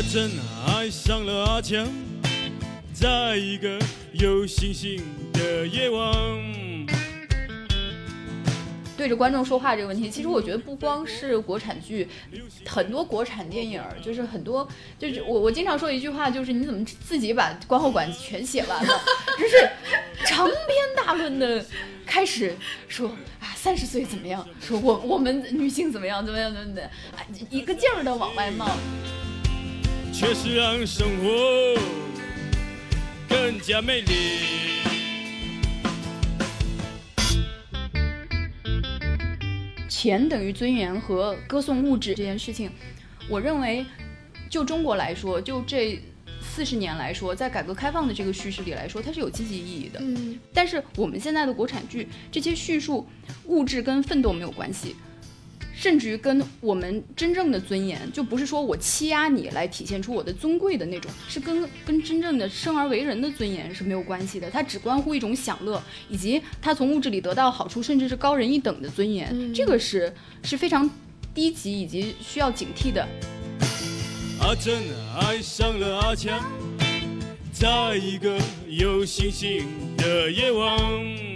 阿珍爱上了阿强，在一个有星星的夜晚。对着观众说话这个问题，其实我觉得不光是国产剧，很多国产电影就是很多，就是我我经常说一句话，就是你怎么自己把观后感全写完了，就是长篇大论的开始说啊三十岁怎么样，说我我们女性怎么样怎么样怎么的，啊一个劲儿的往外冒。却是让生活更加美丽。钱等于尊严和歌颂物质这件事情，我认为，就中国来说，就这四十年来说，在改革开放的这个叙事里来说，它是有积极意义的。嗯，但是我们现在的国产剧，这些叙述物质跟奋斗没有关系，甚至于跟我们真正的尊严，就不是说我欺压你来体现出我的尊贵的那种，是跟跟真正的生而为人的尊严是没有关系的。它只关乎一种享乐，以及他从物质里得到好处，甚至是高人一等的尊严，嗯这个是是非常低级以及需要警惕的。阿珍爱上了阿强，在一个有星星的夜晚。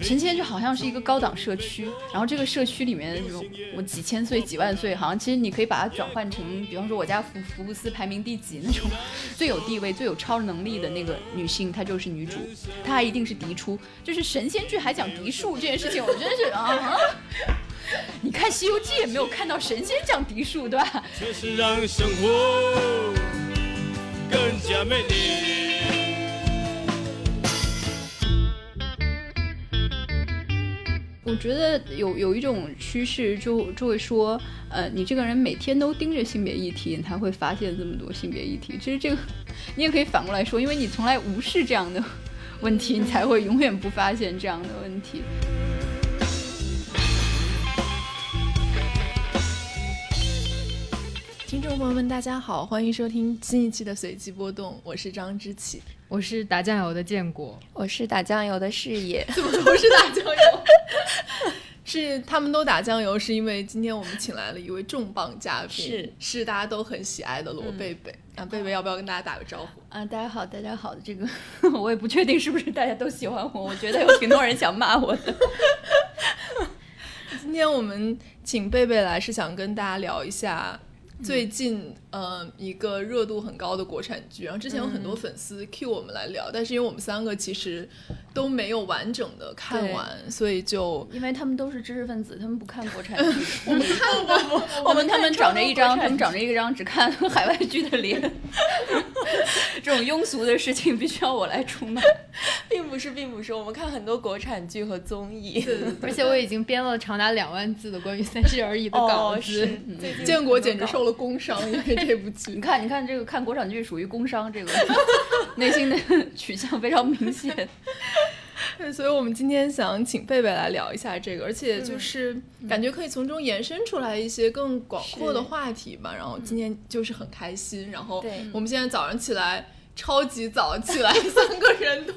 神仙就好像是一个高档社区，然后这个社区里面这种我几千岁、几万岁，好像其实你可以把它转换成，比方说我家福福布斯排名第几那种最有地位、最有超能力的那个女性，她就是女主，她还一定是嫡出。就是神仙剧还讲嫡庶这件事情，我真是啊！你看《西游记》也没有看到神仙讲嫡庶，对吧？确实让生活更加美丽。我觉得有有一种趋势就就会说，呃，你这个人每天都盯着性别议题，你才会发现这么多性别议题。其实这个你也可以反过来说，因为你从来无视这样的问题，你才会永远不发现这样的问题。听众朋友们，大家好，欢迎收听新一期的随机波动，我是张之启，我是打酱油的建国，我是打酱油的视野，怎么都是打酱油？是他们都打酱油，是因为今天我们请来了一位重磅嘉宾，是是大家都很喜爱的罗贝贝。啊，贝贝要不要跟大家打个招呼？啊，大家好，大家好，这个 我也不确定是不是大家都喜欢我，我觉得有挺多人想骂我的。今天我们请贝贝来是想跟大家聊一下最近呃一个热度很高的国产剧，然后之前有很多粉丝 Q 我们来聊，但是因为我们三个其实都没有完整的看完，所以就因为他们都是知识分子，他们不看国产 剧。我们看过，我们他们长着一张，他们长着一张只看 海外剧的脸。这种庸俗的事情必须要我来出卖。并不是，并不是，我们看很多国产剧和综艺。而且我已经编了长达两万字的关于三十而已的稿子。建国简直受了工伤，因为这部剧 你。看，你看这个看国产剧属于工伤，这个 内心的取向非常明显。对，所以我们今天想请贝贝来聊一下这个，而且就是感觉可以从中延伸出来一些更广阔的话题吧。然后今天就是很开心，然后对我们现在早上起来超级早起来，三个人都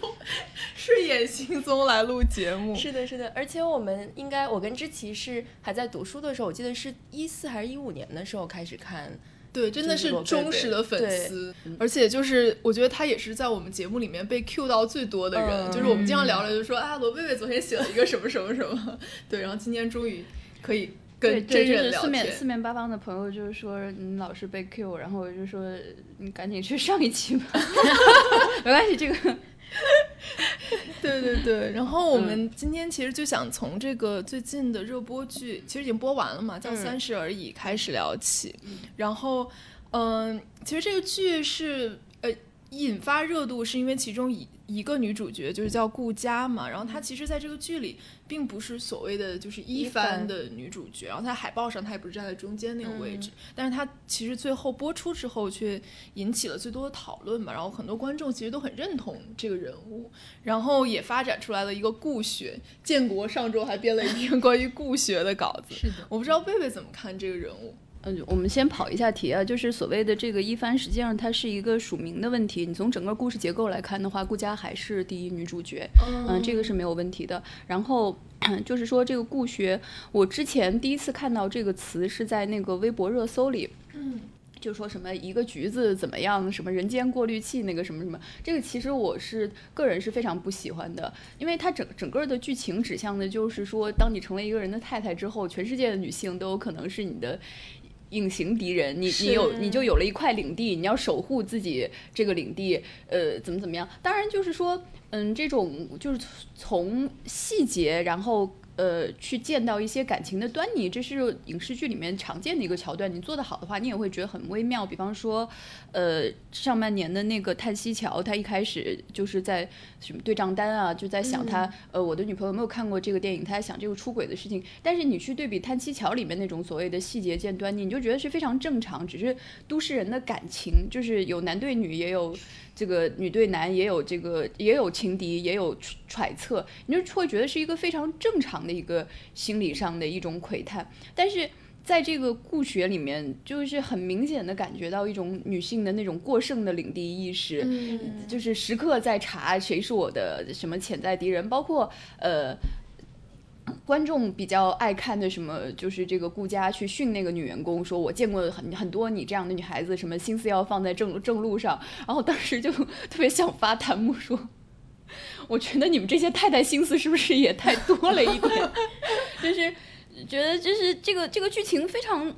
睡眼惺忪来录节目。是的，是的，而且我们应该，我跟知琪是还在读书的时候，我记得是一四还是一五年的时候开始看。对，真的是忠实的粉丝，而且就是我觉得他也是在我们节目里面被 Q 到最多的人，嗯就是我们经常聊了，就说啊，罗贝贝昨天写了一个什么什么什么，对，然后今天终于可以对跟真对，就是四面。四面八方的朋友就是说你老是被 Q，然后我就说你赶紧去上一期吧，没关系，这个 对对对，然后我嗯们今天其实就想从这个最近的热播剧，其实已经播完了嘛，叫《嗯三十而已》开始聊起。然后，嗯、其实这个剧是呃引发热度，是因为其中一一个女主角就是叫顾佳嘛，然后她其实在这个剧里并不是所谓的就是一一番番的女主角，然后她在海报上她也不是站在中间那个位置，但是她其实最后播出之后却引起了最多的讨论嘛，然后很多观众其实都很认同这个人物，然后也发展出来了一个顾学。建国上周还编了一篇关于顾学的稿子，是的，我不知道贝贝怎么看这个人物。嗯，我们先跑一下题啊，就是所谓的这个一番，实际上它是一个署名的问题。你从整个故事结构来看的话，顾佳还是第一女主角，嗯，这个是没有问题的。然后 就是说这个顾学，我之前第一次看到这个词是在那个微博热搜里。就说什么一个橘子怎么样，什么人间过滤器那个什么什么，这个其实我是个人是非常不喜欢的，因为它整整个的剧情指向的就是说，当你成为一个人的太太之后，全世界的女性都有可能是你的。隐形敌人，你你有你就有了一块领地，你要守护自己这个领地，呃，怎么怎么样？当然就是说，嗯，这种就是从细节，然后。呃，去见到一些感情的端倪，这是影视剧里面常见的一个桥段。你做得好的话，你也会觉得很微妙。比方说，呃，上半年的那个叹息桥，他一开始就是在什么对账单啊，就在想他，呃，我的女朋友没有看过这个电影，他在想这个出轨的事情。但是你去对比叹息桥里面那种所谓的细节见端倪，你就觉得是非常正常，只是都市人的感情，就是有男对女，也有。这个女对男也有这个也有情敌，也有揣测，你就会觉得是一个非常正常的一个心理上的一种窥探。但是在这个顾学里面，就是很明显的感觉到一种女性的那种过剩的领地意识，就是时刻在查谁是我的什么潜在敌人，包括呃。观众比较爱看的什么，就是这个顾家去训那个女员工，说我见过很很多你这样的女孩子，什么心思要放在正正路上。然后当时就 特别想发弹幕说，我觉得你们这些太太心思是不是也太多了一点？就是觉得就是这个这个剧情非常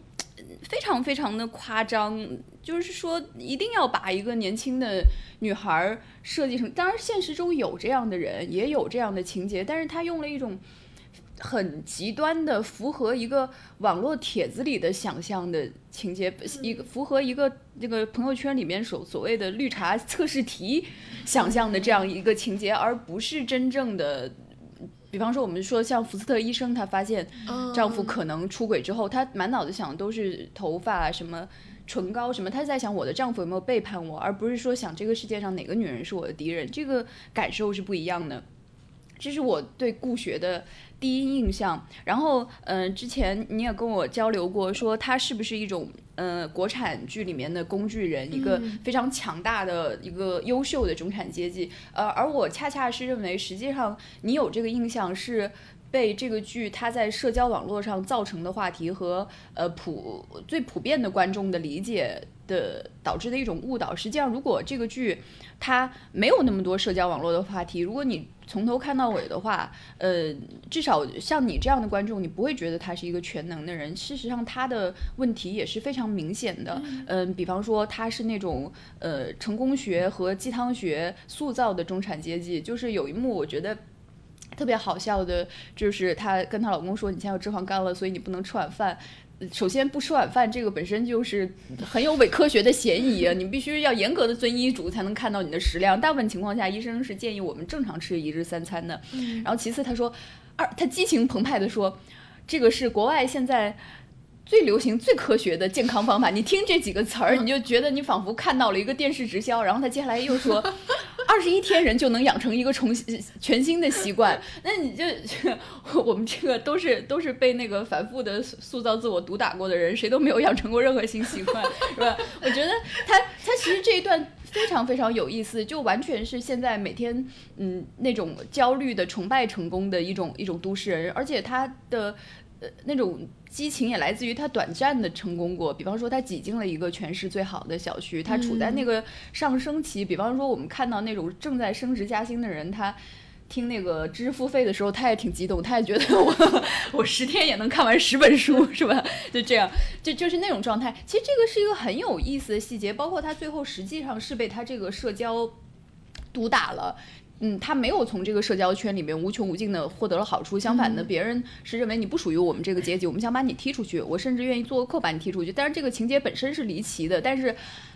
非常非常的夸张，就是说一定要把一个年轻的女孩设计成，当然现实中有这样的人，也有这样的情节，但是他用了一种。很极端的符合一个网络帖子里的想象的情节，一个符合一个这个朋友圈里面所所谓的绿茶测试题想象的这样一个情节，而不是真正的。比方说，我们说像福斯特医生，她发现丈夫可能出轨之后，她满脑子想的都是头发、什么唇膏、什么，她在想我的丈夫有没有背叛我，而不是说想这个世界上哪个女人是我的敌人，这个感受是不一样的。这是我对顾学的。第一印象，然后，嗯，之前你也跟我交流过，说他是不是一种，呃，国产剧里面的工具人，一个非常强大的一个优秀的中产阶级，呃，而我恰恰是认为，实际上你有这个印象是被这个剧它在社交网络上造成的话题和呃普最普遍的观众的理解的导致的一种误导。实际上，如果这个剧它没有那么多社交网络的话题，如果你从头看到尾的话，呃，至少像你这样的观众，你不会觉得他是一个全能的人。事实上，他的问题也是非常明显的。嗯，比方说他是那种呃成功学和鸡汤学塑造的中产阶级。就是有一幕，我觉得特别好笑的，就是她跟她老公说：“你现在有脂肪肝了，所以你不能吃晚饭。”首先不吃晚饭，这个本身就是很有伪科学的嫌疑。你必须要严格的遵医嘱，才能看到你的食量。大部分情况下，医生是建议我们正常吃一日三餐的。然后其次，他说，二他激情澎湃的说，这个是国外现在。最流行、最科学的健康方法，你听这几个词儿，你就觉得你仿佛看到了一个电视直销。然后他接下来又说，二十一天人就能养成一个重新、全新的习惯。那你就 我们这个都是都是被那个反复的塑造自我毒打过的人，谁都没有养成过任何新习惯，是吧？我觉得他他其实这一段非常非常有意思，就完全是现在每天嗯那种焦虑的崇拜成功的一种一种都市人，而且他的。呃，那种激情也来自于他短暂的成功过，比方说他挤进了一个全市最好的小区，他处在那个上升期。比方说我们看到那种正在升职加薪的人，他听那个知识付费的时候，他也挺激动，他也觉得我我十天也能看完十本书，是吧？就这样，就就是那种状态。其实这个是一个很有意思的细节，包括他最后实际上是被他这个社交毒打了。嗯，他没有从这个社交圈里面无穷无尽的获得了好处，相反的，别人是认为你不属于我们这个阶级，我们想把你踢出去，我甚至愿意做个客把你踢出去。但是这个情节本身是离奇的，但是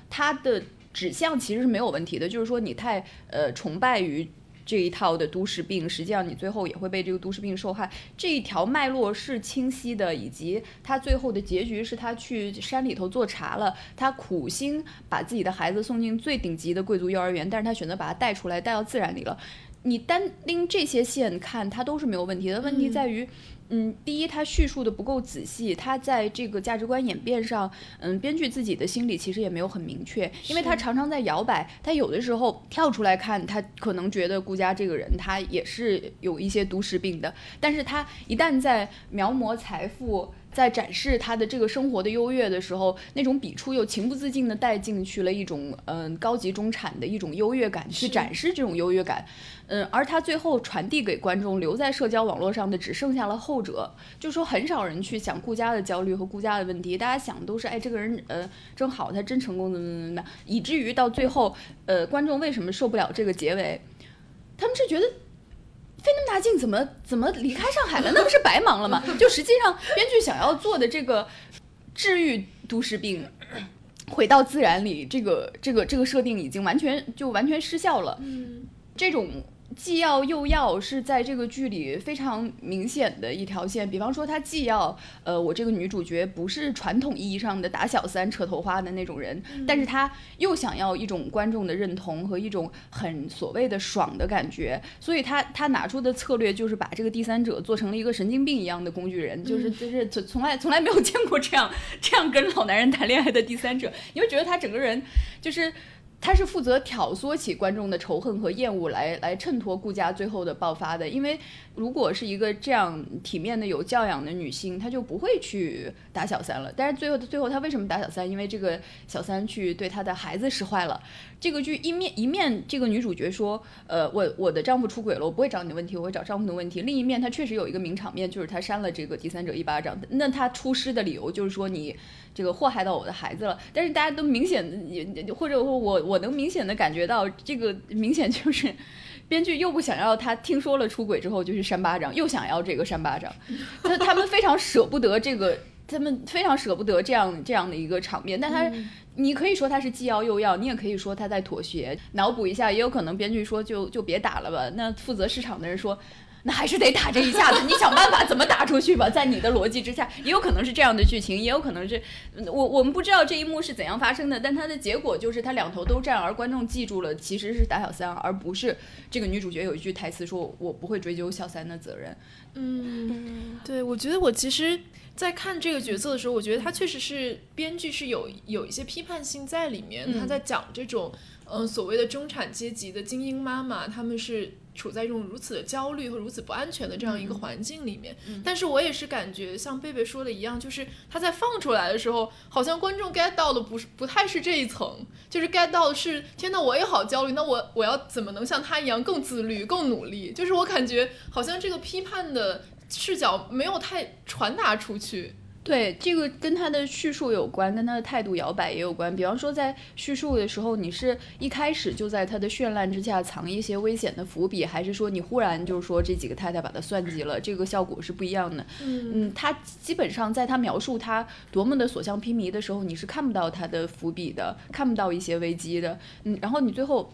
他的指向其实是没有问题的，就是说你太呃崇拜于。这一套的都市病，实际上你最后也会被这个都市病受害。这一条脉络是清晰的，以及他最后的结局是他去山里头做茶了，他苦心把自己的孩子送进最顶级的贵族幼儿园，但是他选择把他带出来，带到自然里了。你单拎这些线看，它都是没有问题的。问题在于。嗯，第一，他叙述的不够仔细，他在这个价值观演变上，嗯，编剧自己的心理其实也没有很明确，因为他常常在摇摆，他有的时候跳出来看，他可能觉得顾佳这个人他也是有一些毒食病的，但是他一旦在描摹财富。在展示他的这个生活的优越的时候，那种笔触又情不自禁地带进去了一种嗯、高级中产的一种优越感，去展示这种优越感。嗯，而他最后传递给观众留在社交网络上的只剩下了后者，就说很少人去想顾家的焦虑和顾家的问题，大家想的都是哎这个人呃真好，他真成功怎么怎么怎么，以至于到最后呃观众为什么受不了这个结尾？他们是觉得费那么大劲，怎么怎么离开上海了？那不是白忙了吗？就实际上编剧想要做的这个治愈都市病。回到自然里，这个这个这个设定已经完全就完全失效了。嗯，这种既要又要是在这个剧里非常明显的一条线。比方说，他既要呃，我这个女主角不是传统意义上的打小三、扯头花的那种人，但是她又想要一种观众的认同和一种很所谓的爽的感觉，所以她她拿出的策略就是把这个第三者做成了一个神经病一样的工具人，就是就是从从来从来没有见过这样这样跟老男人谈恋爱的第三者，你会觉得他整个人就是。他是负责挑唆起观众的仇恨和厌恶来来衬托顾家最后的爆发的，因为如果是一个这样体面的有教养的女性，她就不会去打小三了。但是最后的最后她为什么打小三？因为这个小三去对她的孩子使坏了。这个剧一面一面这个女主角说，呃，我我的丈夫出轨了，我不会找你的问题，我会找丈夫的问题。另一面她确实有一个名场面，就是她扇了这个第三者一巴掌。那她出师的理由就是说你这个祸害到我的孩子了。但是大家都明显或者说我我能明显的感觉到，这个明显就是。编剧又不想要他听说了出轨之后就去扇巴掌，又想要这个扇巴掌，他他们非常舍不得这个，他们非常舍不得这样这样的一个场面。但他，你可以说他是既要又要，你也可以说他在妥协。脑补一下，也有可能编剧说就就别打了吧。那负责市场的人说。那还是得打这一下子，你想办法怎么打出去吧。在你的逻辑之下，也有可能是这样的剧情，也有可能是，我我们不知道这一幕是怎样发生的，但它的结果就是他两头都占，而观众记住了其实是打小三，而不是这个女主角有一句台词说：“我不会追究小三的责任。”嗯，对，我觉得我其实，在看这个角色的时候，我觉得他确实是编剧是有有一些批判性在里面，他在讲这种嗯、呃所谓的中产阶级的精英妈妈，他们是。处在一种如此的焦虑和如此不安全的这样一个环境里面，但是我也是感觉像贝贝说的一样，就是他在放出来的时候，好像观众 get 到的不是不太是这一层，就是 get 到的是天呐，我也好焦虑，那我我要怎么能像他一样更自律、更努力？就是我感觉好像这个批判的视角没有太传达出去。对，这个跟他的叙述有关，跟他的态度摇摆也有关。比方说，在叙述的时候，你是一开始就在他的绚烂之下藏一些危险的伏笔，还是说你忽然就是说这几个太太把他算计了，这个效果是不一样的。嗯，他基本上在他描述他多么的所向披靡的时候，你是看不到他的伏笔的，看不到一些危机的。嗯，然后你最后。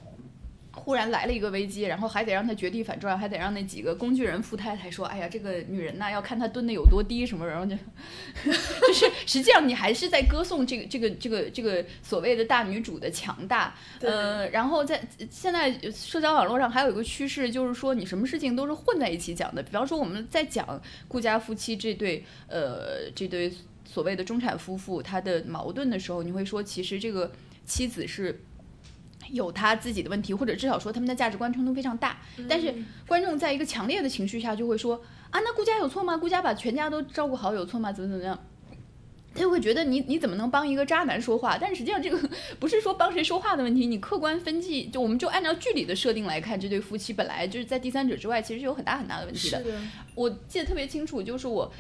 忽然来了一个危机，然后还得让他绝地反转，还得让那几个工具人富太太说：“哎呀，这个女人呐，要看她蹲的有多低什么。”然后就，就是实际上你还是在歌颂这个这个这个这个所谓的大女主的强大。呃，然后在现在社交网络上还有一个趋势，就是说你什么事情都是混在一起讲的。比方说我们在讲顾家夫妻这对呃这对所谓的中产夫妇他的矛盾的时候，你会说其实这个妻子是。有他自己的问题，或者至少说他们的价值观冲突非常大。但是观众在一个强烈的情绪下就会说啊，那顾家有错吗？顾家把全家都照顾好有错吗？怎么怎么样？他就会觉得你你怎么能帮一个渣男说话？但实际上这个不是说帮谁说话的问题，你客观分析，就我们就按照剧里的设定来看，这对夫妻本来就是在第三者之外，其实是有很大很大的问题的。是的我记得特别清楚，就是我。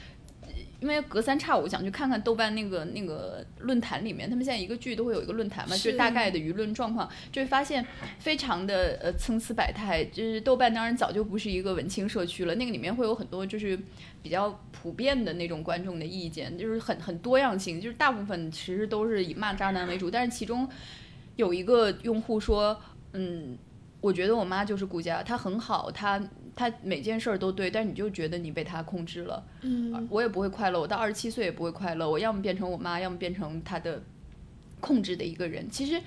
因为隔三差五想去看看豆瓣那个那个论坛里面，他们现在一个剧都会有一个论坛嘛，就是大概的舆论状况，就会发现非常的呃参差百态。就是豆瓣当然早就不是一个文青社区了，那个里面会有很多就是比较普遍的那种观众的意见，就是很很多样性，就是大部分其实都是以骂渣男为主，但是其中有一个用户说，嗯，我觉得我妈就是顾家，她很好，她。她每件事儿都对，但是你就觉得你被他控制了。嗯，我也不会快乐，我到二十七岁也不会快乐。我要么变成我妈，要么变成他的控制的一个人。其实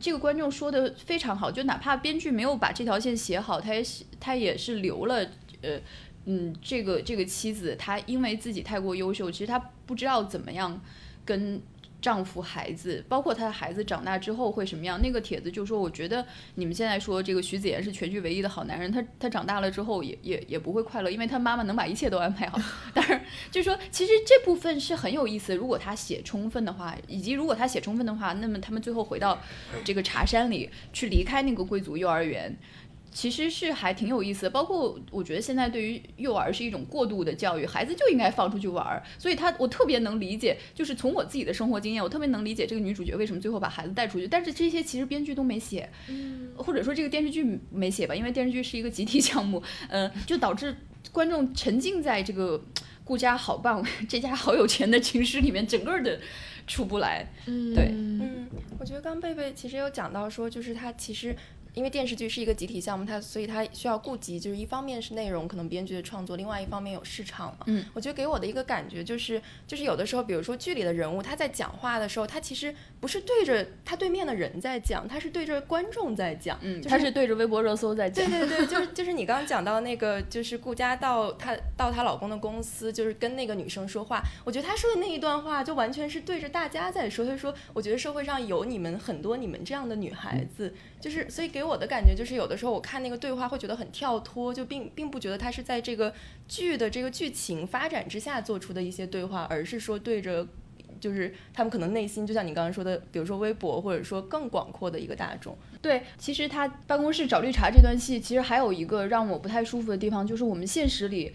这个观众说的非常好，就哪怕编剧没有把这条线写好，他也是他也是留了呃嗯这个这个妻子，她因为自己太过优秀，其实她不知道怎么样跟丈夫、孩子，包括她的孩子长大之后会什么样。那个帖子就说，我觉得你们现在说这个徐子言是全剧唯一的好男人，他他长大了之后也也也不会快乐，因为他妈妈能把一切都安排好。但是就是说，其实这部分是很有意思。如果他写充分的话，以及如果他写充分的话，那么他们最后回到这个茶山里去离开那个贵族幼儿园。其实是还挺有意思的，包括我觉得现在对于幼儿是一种过度的教育，孩子就应该放出去玩儿，所以他我特别能理解，就是从我自己的生活经验，我特别能理解这个女主角为什么最后把孩子带出去，但是这些其实编剧都没写，或者说这个电视剧没写吧，因为电视剧是一个集体项目，嗯、就导致观众沉浸在这个顾家好棒，这家好有钱的情诗里面，整个的出不来，嗯对嗯，我觉得刚贝贝其实有讲到说，就是他其实因为电视剧是一个集体项目，它所以它需要顾及，就是一方面是内容，可能编剧的创作，另外一方面有市场嘛。嗯，我觉得给我的一个感觉就是，就是有的时候，比如说剧里的人物他在讲话的时候，他其实不是对着他对面的人在讲，他是对着观众在讲。嗯，就是他是对着微博热搜在讲对，对对，就是就是你刚刚讲到那个，就是顾佳到她到她老公的公司，就是跟那个女生说话。我觉得她说的那一段话，就完全是对着大家在说。她说：“我觉得社会上有你们很多你们这样的女孩子，就是所以给给我的感觉就是，有的时候我看那个对话会觉得很跳脱，就并并不觉得他是在这个剧的这个剧情发展之下做出的一些对话，而是说对着。”就是他们可能内心，就像你刚刚说的，比如说微博，或者说更广阔的一个大众。对，其实他办公室找绿茶这段戏，其实还有一个让我不太舒服的地方，就是我们现实里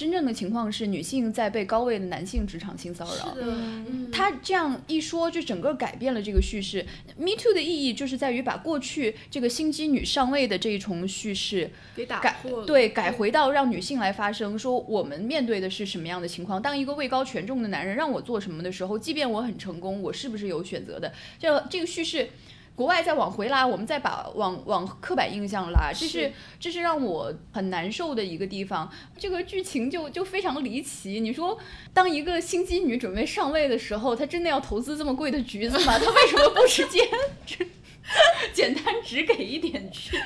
真正的情况是，女性在被高位的男性职场性骚扰。的，嗯他这样一说，就整个改变了这个叙事。Me Too 的意义就是在于把过去这个心机女上位的这一重叙事给打改破了，对改回到让女性来发声，说我们面对的是什么样的情况。当一个位高权重的男人让我做什么的时候，即便我很成功，我是不是有选择的？就这个叙事。国外再往回拉，我们再把往往刻板印象拉，这是是这是让我很难受的一个地方。这个剧情就就非常离奇。你说，当一个心机女准备上位的时候，她真的要投资这么贵的橘子吗？她为什么不直接只 简单只给一点去，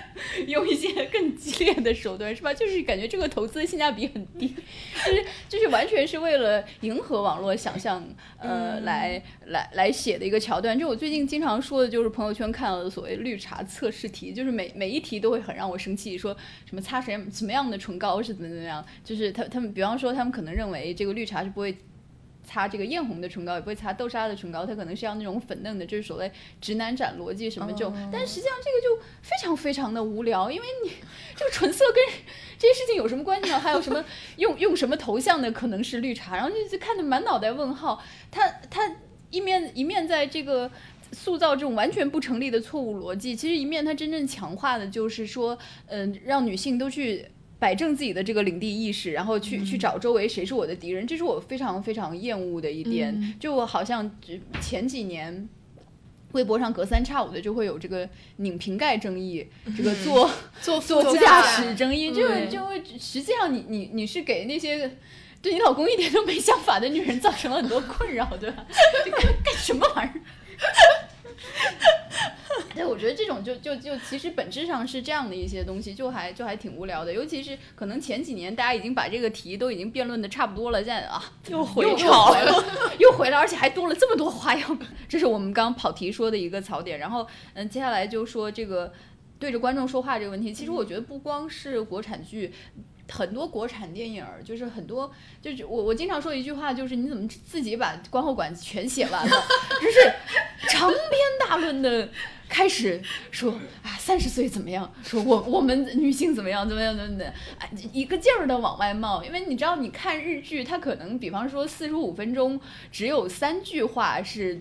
用一些更激烈的手段，是吧？就是感觉这个投资性价比很低，就是就是完全是为了迎合网络想象，呃，来来来写的一个桥段。就我最近经常说的，就是朋友圈看到的所谓绿茶测试题，就是每每一题都会很让我生气，说什么擦什么什么样的唇膏是怎么怎么样，就是他他们比方说他们可能认为这个绿茶是不会。擦这个艳红的唇膏，也不会擦豆沙的唇膏，它可能是要那种粉嫩的，就是所谓直男斩逻辑什么这种。但实际上这个就非常非常的无聊，因为你这个唇色跟这些事情有什么关系呢？还有什么用用什么头像的可能是绿茶，然后就就看得满脑袋问号。他他一面一面在这个。塑造这种完全不成立的错误逻辑，其实一面它真正强化的就是说，嗯、让女性都去摆正自己的这个领地意识，然后去、去找周围谁是我的敌人，这是我非常非常厌恶的一点。就我好像前几年。微博上隔三差五的就会有这个拧瓶盖争议，这个坐做坐副副驾驶驶争议，就对就会实际上你你你是给那些对你老公一点都没想法的女人造成了很多困扰，对吧？这干干什么玩意儿？对，我觉得这种就就就其实本质上是这样的一些东西，就还就还挺无聊的。尤其是可能前几年大家已经把这个题都已经辩论的差不多了，现在啊又回又潮回了，又回来，而且还多了这么多花样。这是我们刚刚跑题说的一个槽点。然后嗯，接下来就说这个对着观众说话这个问题，其实我觉得不光是国产剧。很多国产电影儿就是很多，就是我我经常说一句话，就是你怎么自己把观后感全写完了，就是长篇大论的开始说啊三十岁怎么样，说我我们女性怎么样怎么样怎么的，啊一个劲儿的往外冒，因为你知道你看日剧，它可能比方说四十五分钟只有三句话是。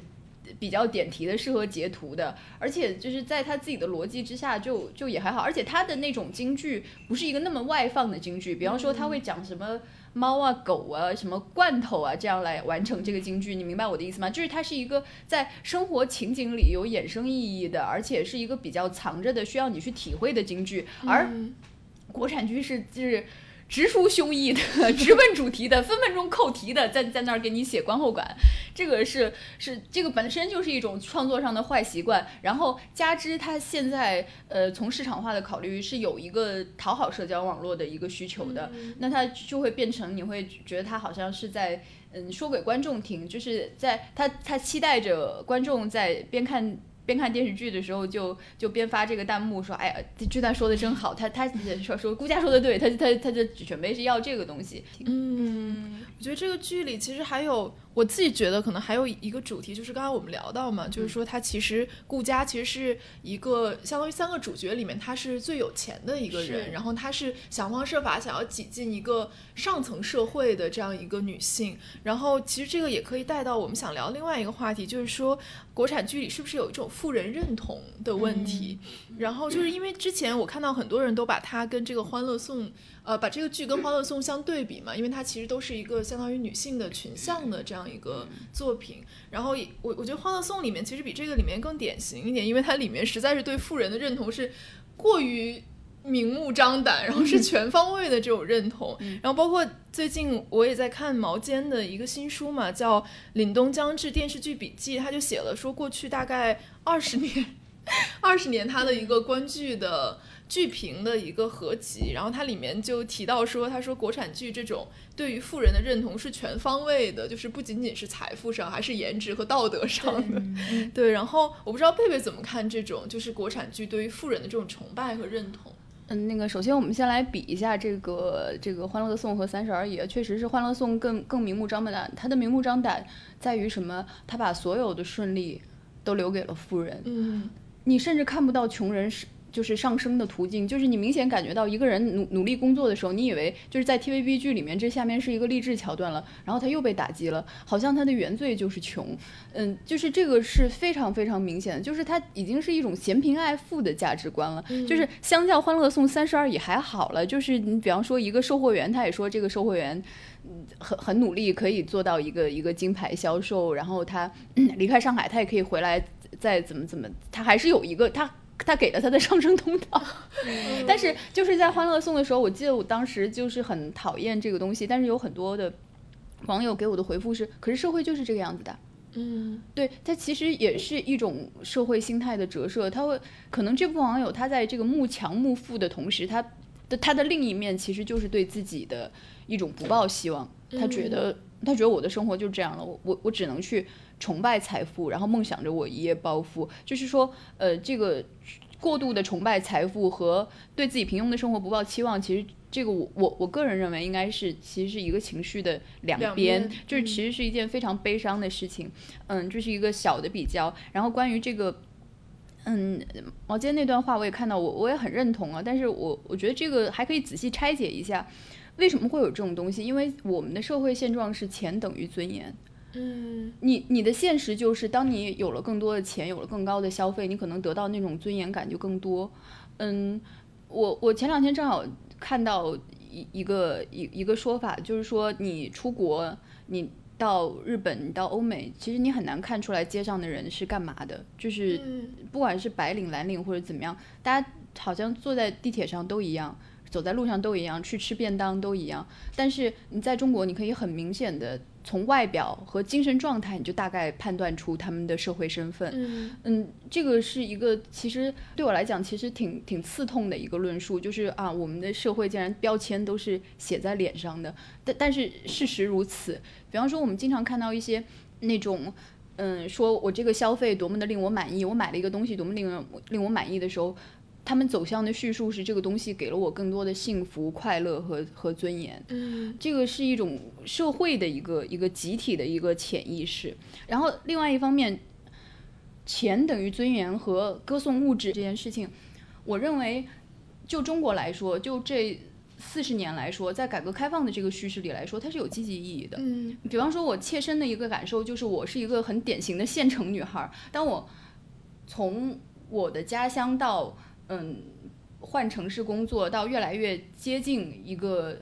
比较点题的，适合截图的，而且就是在他自己的逻辑之下就，就也还好。而且他的那种京剧不是一个那么外放的京剧，比方说他会讲什么猫啊、狗啊、什么罐头啊，这样来完成这个京剧。你明白我的意思吗？就是它是一个在生活情景里有衍生意义的，而且是一个比较藏着的，需要你去体会的京剧。而嗯国产剧是就是直抒胸臆的、直奔主题的、分分钟扣题的，在在那儿给你写观后感，这个是是这个本身就是一种创作上的坏习惯。然后加之他现在呃从市场化的考虑是有一个讨好社交网络的一个需求的，那他就会变成你会觉得他好像是在。嗯说给观众听，就是在他他期待着观众在边看。边看电视剧的时候就就边发这个弹幕说，哎呀，这这段说的真好，他他说说顾佳说的对，他他他就准备是要这个东西。嗯，我觉得这个剧里其实还有我自己觉得可能还有一个主题，就是刚才我们聊到嘛，就是说他其实顾佳其实是一个相当于三个主角里面他是最有钱的一个人，然后他是想方设法想要挤进一个上层社会的这样一个女性，然后其实这个也可以带到我们想聊另外一个话题，就是说国产剧里是不是有一种富人认同的问题？然后就是因为之前我看到很多人都把它跟这个《欢乐颂》呃，把这个剧跟《欢乐颂》相对比嘛，因为它其实都是一个相当于女性的群像的这样一个作品。然后我我觉得《欢乐颂》里面其实比这个里面更典型一点，因为它里面实在是对富人的认同是过于明目张胆，然后是 全方位的这种认同。然后包括最近我也在看毛尖的一个新书嘛，叫《凛冬将至电视剧笔记》，他就写了说过去大概二十年，二十年他的一个观剧的。剧评的一个合集，然后它里面就提到说，他说国产剧这种对于富人的认同是全方位的，就是不仅仅是财富上，还是颜值和道德上的。对，然后我不知道贝贝怎么看这种就是国产剧对于富人的这种崇拜和认同。嗯，那个首先我们先来比一下这个这个《欢乐颂》和《三十而已》，确实是《欢乐颂》更更明目张胆，它的明目张胆在于什么？他把所有的顺利都留给了富人，嗯你甚至看不到穷人是。就是上升的途径，就是你明显感觉到一个人努努力工作的时候，你以为就是在 TVB 剧里面，这下面是一个励志桥段了，然后他又被打击了，好像他的原罪就是穷，嗯，就是这个是非常非常明显的，就是他已经是一种嫌贫爱富的价值观了，就是相较《欢乐颂》三十二也还好了，就是你比方说一个售货员，他也说这个售货员。嗯很很努力，可以做到一个一个金牌销售，然后他、嗯离开上海，他也可以回来，再怎么怎么，他还是有一个他他给了他的上升通道。但是就是在《欢乐颂》的时候，我记得我当时就是很讨厌这个东西，但是有很多的网友给我的回复是：可是社会就是这个样子的。嗯对，它其实也是一种社会心态的折射。他会可能这部分网友他在这个慕强慕富的同时，他的他的另一面其实就是对自己的一种不抱希望。他觉得他觉得我的生活就这样了，我我我只能去崇拜财富，然后梦想着我一夜暴富。就是说，呃，这个过度的崇拜财富和对自己平庸的生活不抱期望，其实这个我我我个人认为应该是其实是一个情绪的两两边，边就是其实是一件非常悲伤的事情。嗯，这是一个小的比较。然后关于这个。嗯，毛尖那段话我也看到，我我也很认同啊。但是我我觉得这个还可以仔细拆解一下，为什么会有这种东西？因为我们的社会现状是钱等于尊严。嗯你你的现实就是，当你有了更多的钱，有了更高的消费，你可能得到那种尊严感就更多。嗯，我我前两天正好看到一一个一一个说法，就是说你出国，你到日本，你到欧美，其实你很难看出来街上的人是干嘛的，就是嗯不管是白领、蓝领或者怎么样，大家好像坐在地铁上都一样，走在路上都一样，去吃便当都一样。但是你在中国，你可以很明显的从外表和精神状态，你就大概判断出他们的社会身份。嗯嗯，这个是一个其实对我来讲其实挺挺刺痛的一个论述，就是啊，我们的社会竟然标签都是写在脸上的，但但是事实如此。比方说，我们经常看到一些那种。嗯，说我这个消费多么的令我满意，我买了一个东西多么令人令我满意的时候，他们走向的叙述是这个东西给了我更多的幸福、快乐和和尊严。嗯这个是一种社会的一个一个集体的一个潜意识。然后另外一方面，钱等于尊严和歌颂物质这件事情，我认为就中国来说，就这四十年来说，在改革开放的这个叙事里来说，它是有积极意义的。嗯比方说，我切身的一个感受就是，我是一个很典型的县城女孩儿。当我从我的家乡到嗯换城市工作，到越来越接近一个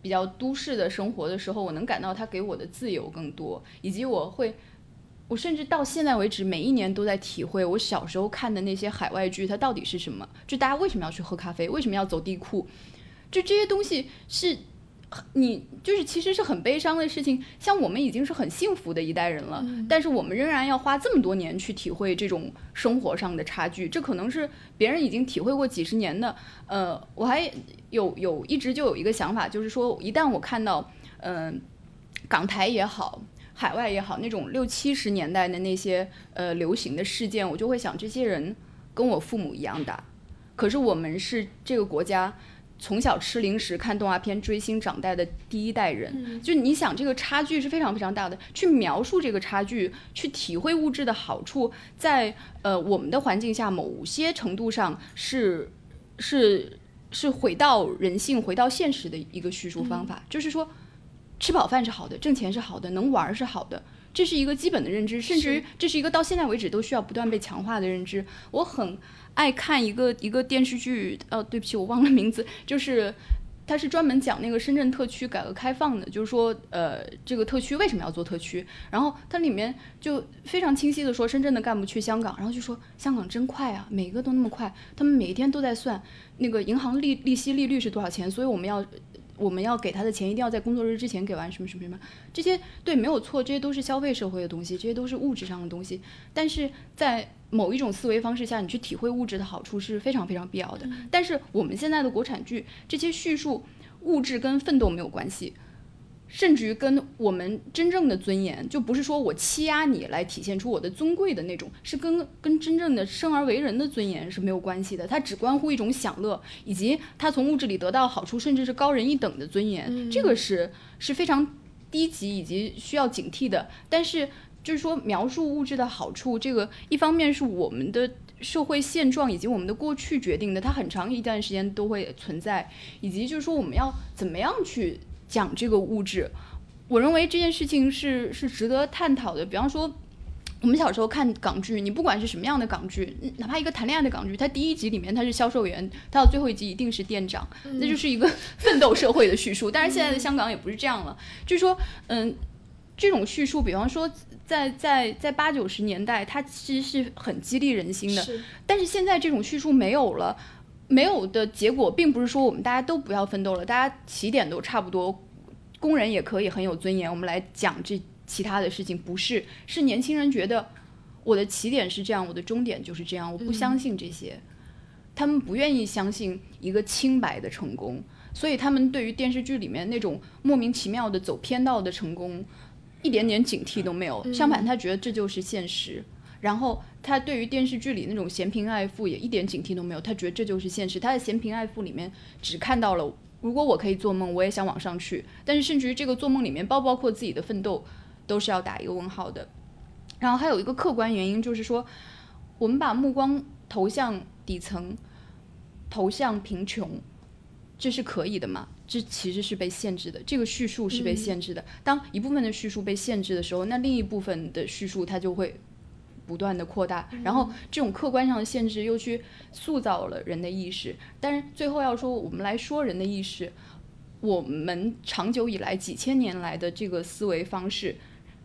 比较都市的生活的时候，我能感到它给我的自由更多，以及我会。我甚至到现在为止，每一年都在体会我小时候看的那些海外剧，它到底是什么？就大家为什么要去喝咖啡？为什么要走地库？就这些东西是你就是其实是很悲伤的事情。像我们已经是很幸福的一代人了，但是我们仍然要花这么多年去体会这种生活上的差距，这可能是别人已经体会过几十年的。呃，我还有有一直就有一个想法，就是说一旦我看到嗯。港台也好，海外也好，那种六七十年代的那些呃流行的事件，我就会想，这些人跟我父母一样大，可是我们是这个国家从小吃零食、看动画片、追星长大的第一代人。就你想，这个差距是非常非常大的。去描述这个差距，去体会物质的好处，在呃我们的环境下，某些程度上是是是回到人性、回到现实的一个叙述方法。就是说，吃饱饭是好的，挣钱是好的，能玩儿是好的。这是一个基本的认知，甚至于这是一个到现在为止都需要不断被强化的认知。我很爱看一个一个电视剧，呃，对不起，我忘了名字，就是它是专门讲那个深圳特区改革开放的，就是说，呃，这个特区为什么要做特区？然后它里面就非常清晰的说，深圳的干部去香港，然后就说香港真快啊，每个都那么快，他们每一天都在算那个银行利利息利率是多少钱，所以我们要。我们要给他的钱一定要在工作日之前给完，什么什么什么，这些对没有错，这些都是消费社会的东西，这些都是物质上的东西。但是在某一种思维方式下，你去体会物质的好处是非常非常必要的。但是我们现在的国产剧这些叙述物质跟奋斗没有关系，甚至于跟我们真正的尊严，就不是说我欺压你来体现出我的尊贵的那种，是跟跟真正的生而为人的尊严是没有关系的。它只关乎一种享乐，以及他从物质里得到好处，甚至是高人一等的尊严。这个是是非常低级以及需要警惕的。但是就是说描述物质的好处，这个一方面是我们的社会现状以及我们的过去决定的，它很长一段时间都会存在，以及就是说我们要怎么样去讲这个物质。我认为这件事情是是值得探讨的。比方说，我们小时候看港剧，你不管是什么样的港剧，嗯哪怕一个谈恋爱的港剧，它第一集里面他是销售员，他到最后一集一定是店长，那就是一个 奋斗社会的叙述。但是现在的香港也不是这样了，就是说，嗯，这种叙述，比方说在在在八九十年代，它其实是很激励人心的。是但是现在这种叙述没有了，没有的结果，并不是说我们大家都不要奋斗了，大家起点都差不多，工人也可以很有尊严。我们来讲这其他的事情，不是，是年轻人觉得我的起点是这样，我的终点就是这样，我不相信这些，他们不愿意相信一个清白的成功，所以他们对于电视剧里面那种莫名其妙的走偏道的成功，一点点警惕都没有。相反，他觉得这就是现实。然后他对于电视剧里那种嫌贫爱富也一点警惕都没有，他觉得这就是现实。他在嫌贫爱富里面只看到了，如果我可以做梦，我也想往上去。但是甚至于这个做梦里面包不包括自己的奋斗，都是要打一个问号的。然后还有一个客观原因就是说，我们把目光投向底层，投向贫穷，这是可以的吗？这其实是被限制的，这个叙述是被限制的。当一部分的叙述被限制的时候，那另一部分的叙述它就会不断的扩大，然后这种客观上的限制又去塑造了人的意识。但是最后要说，我们来说人的意识，我们长久以来几千年来的这个思维方式。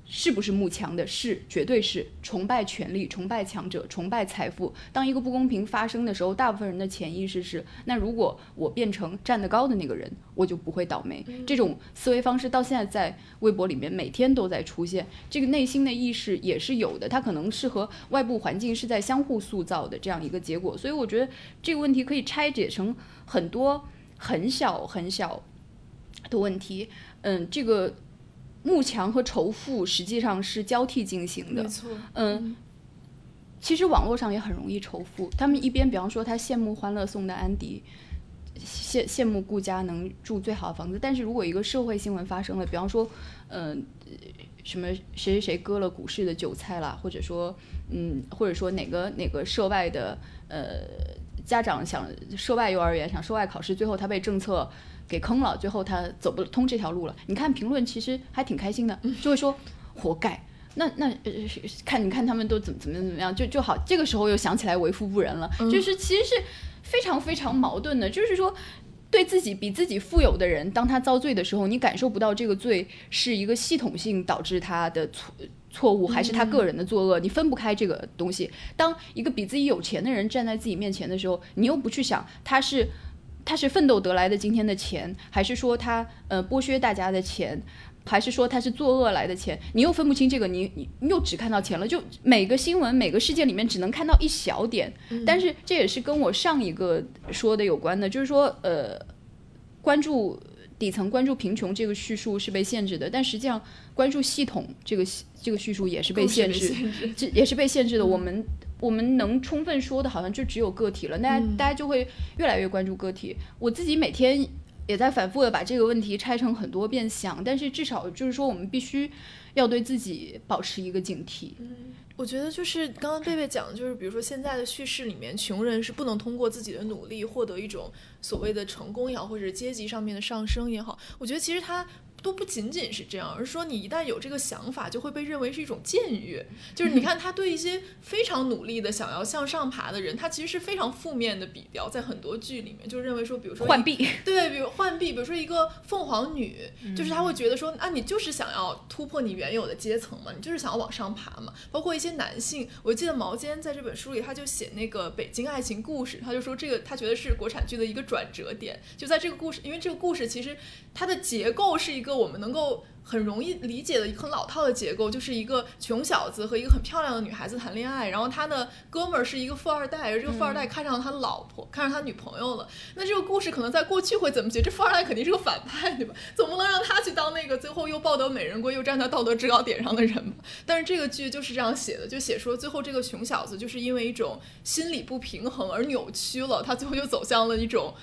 是不是慕强的？是，绝对是崇拜权力、崇拜强者、崇拜财富。当一个不公平发生的时候，大部分人的潜意识是：那如果我变成站得高的那个人，我就不会倒霉。这种思维方式到现在在微博里面每天都在出现，这个内心的意识也是有的，它可能是和外部环境是在相互塑造的这样一个结果。所以我觉得这个问题可以拆解成很多很小很小的问题。嗯，这个。慕强和仇富实际上是交替进行的没，错，嗯，其实网络上也很容易仇富。他们一边比方说他羡慕欢乐颂的安迪，羡羡慕顾佳能住最好的房子，但是如果一个社会新闻发生了，比方说，嗯、什么谁谁谁割了股市的韭菜啦，或者说，嗯，或者说哪个哪个涉外的呃家长想涉外幼儿园想涉外考试，最后他被政策给坑了，最后他走不通这条路了。你看评论其实还挺开心的，就会说活该。那那呃是看你看他们都怎么怎么怎么样，就就好。这个时候又想起来为富不仁了，就是其实是非常非常矛盾的，就是说。对自己比自己富有的人，当他遭罪的时候，你感受不到这个罪是一个系统性导致他的错错误，还是他个人的作恶，你分不开这个东西。当一个比自己有钱的人站在自己面前的时候，你又不去想他是他是奋斗得来的今天的钱，还是说他呃剥削大家的钱，还是说他是作恶来的钱，你又分不清这个，你你你又只看到钱了。就每个新闻每个事件里面只能看到一小点，但是这也是跟我上一个说的有关的，就是说呃关注底层关注贫穷这个叙述是被限制的，但实际上关注系统这个这个叙述也是被限制，这也是被限制的。我们我们能充分说的，好像就只有个体了。大家大家就会越来越关注个体。我自己每天也在反复的把这个问题拆成很多遍想，但是至少就是说，我们必须要对自己保持一个警惕。我觉得就是刚刚贝贝讲的，就是比如说现在的叙事里面，穷人是不能通过自己的努力获得一种所谓的成功也好，或者阶级上面的上升也好。我觉得其实他。都不仅仅是这样，而是说你一旦有这个想法，就会被认为是一种僭越。就是你看他对一些非常努力的想要向上爬的人，他其实是非常负面的比标，在很多剧里面就认为说，比如说浣碧，对，比如浣碧，比如说一个凤凰女，就是他会觉得说，啊，你就是想要突破你原有的阶层嘛，你就是想要往上爬嘛。包括一些男性，我记得毛尖在这本书里，他就写那个北京爱情故事，他就说这个他觉得是国产剧的一个转折点，就在这个故事，因为这个故事其实它的结构是一个。我们能够很容易理解的一个很老套的结构，就是一个穷小子和一个很漂亮的女孩子谈恋爱，然后他的哥们儿是一个富二代，而这个富二代看上他老婆，看上他女朋友了。那这个故事可能在过去会怎么写？这富二代肯定是个反派，对吧？总不能让他去当那个最后又抱得美人归，又站在道德制高点上的人吧？但是这个剧就是这样写的，就写说最后这个穷小子就是因为一种心理不平衡而扭曲了，他最后就走向了一种。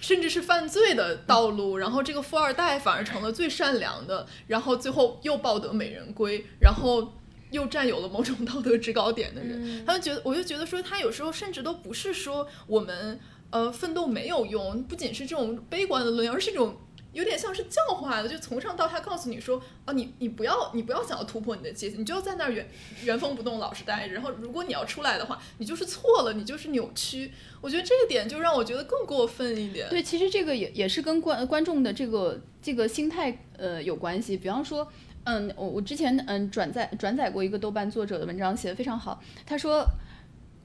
甚至是犯罪的道路，然后这个富二代反而成了最善良的，然后最后又抱得美人归，然后又占有了某种道德制高点的人。他们觉得，我就觉得说，他有时候甚至都不是说我们呃奋斗没有用，不仅是这种悲观的论调而是一种。有点像是教化的，就从上到下告诉你说啊，你你不要你不要想要突破你的阶级，你就要在那儿原原封不动老实待着。然后如果你要出来的话，你就是错了，你就是扭曲。我觉得这个点就让我觉得更过分一点。对，其实这个也也是跟观观众的这个这个心态呃有关系。比方说，嗯，我我之前嗯转载转载过一个豆瓣作者的文章，写的非常好。他说。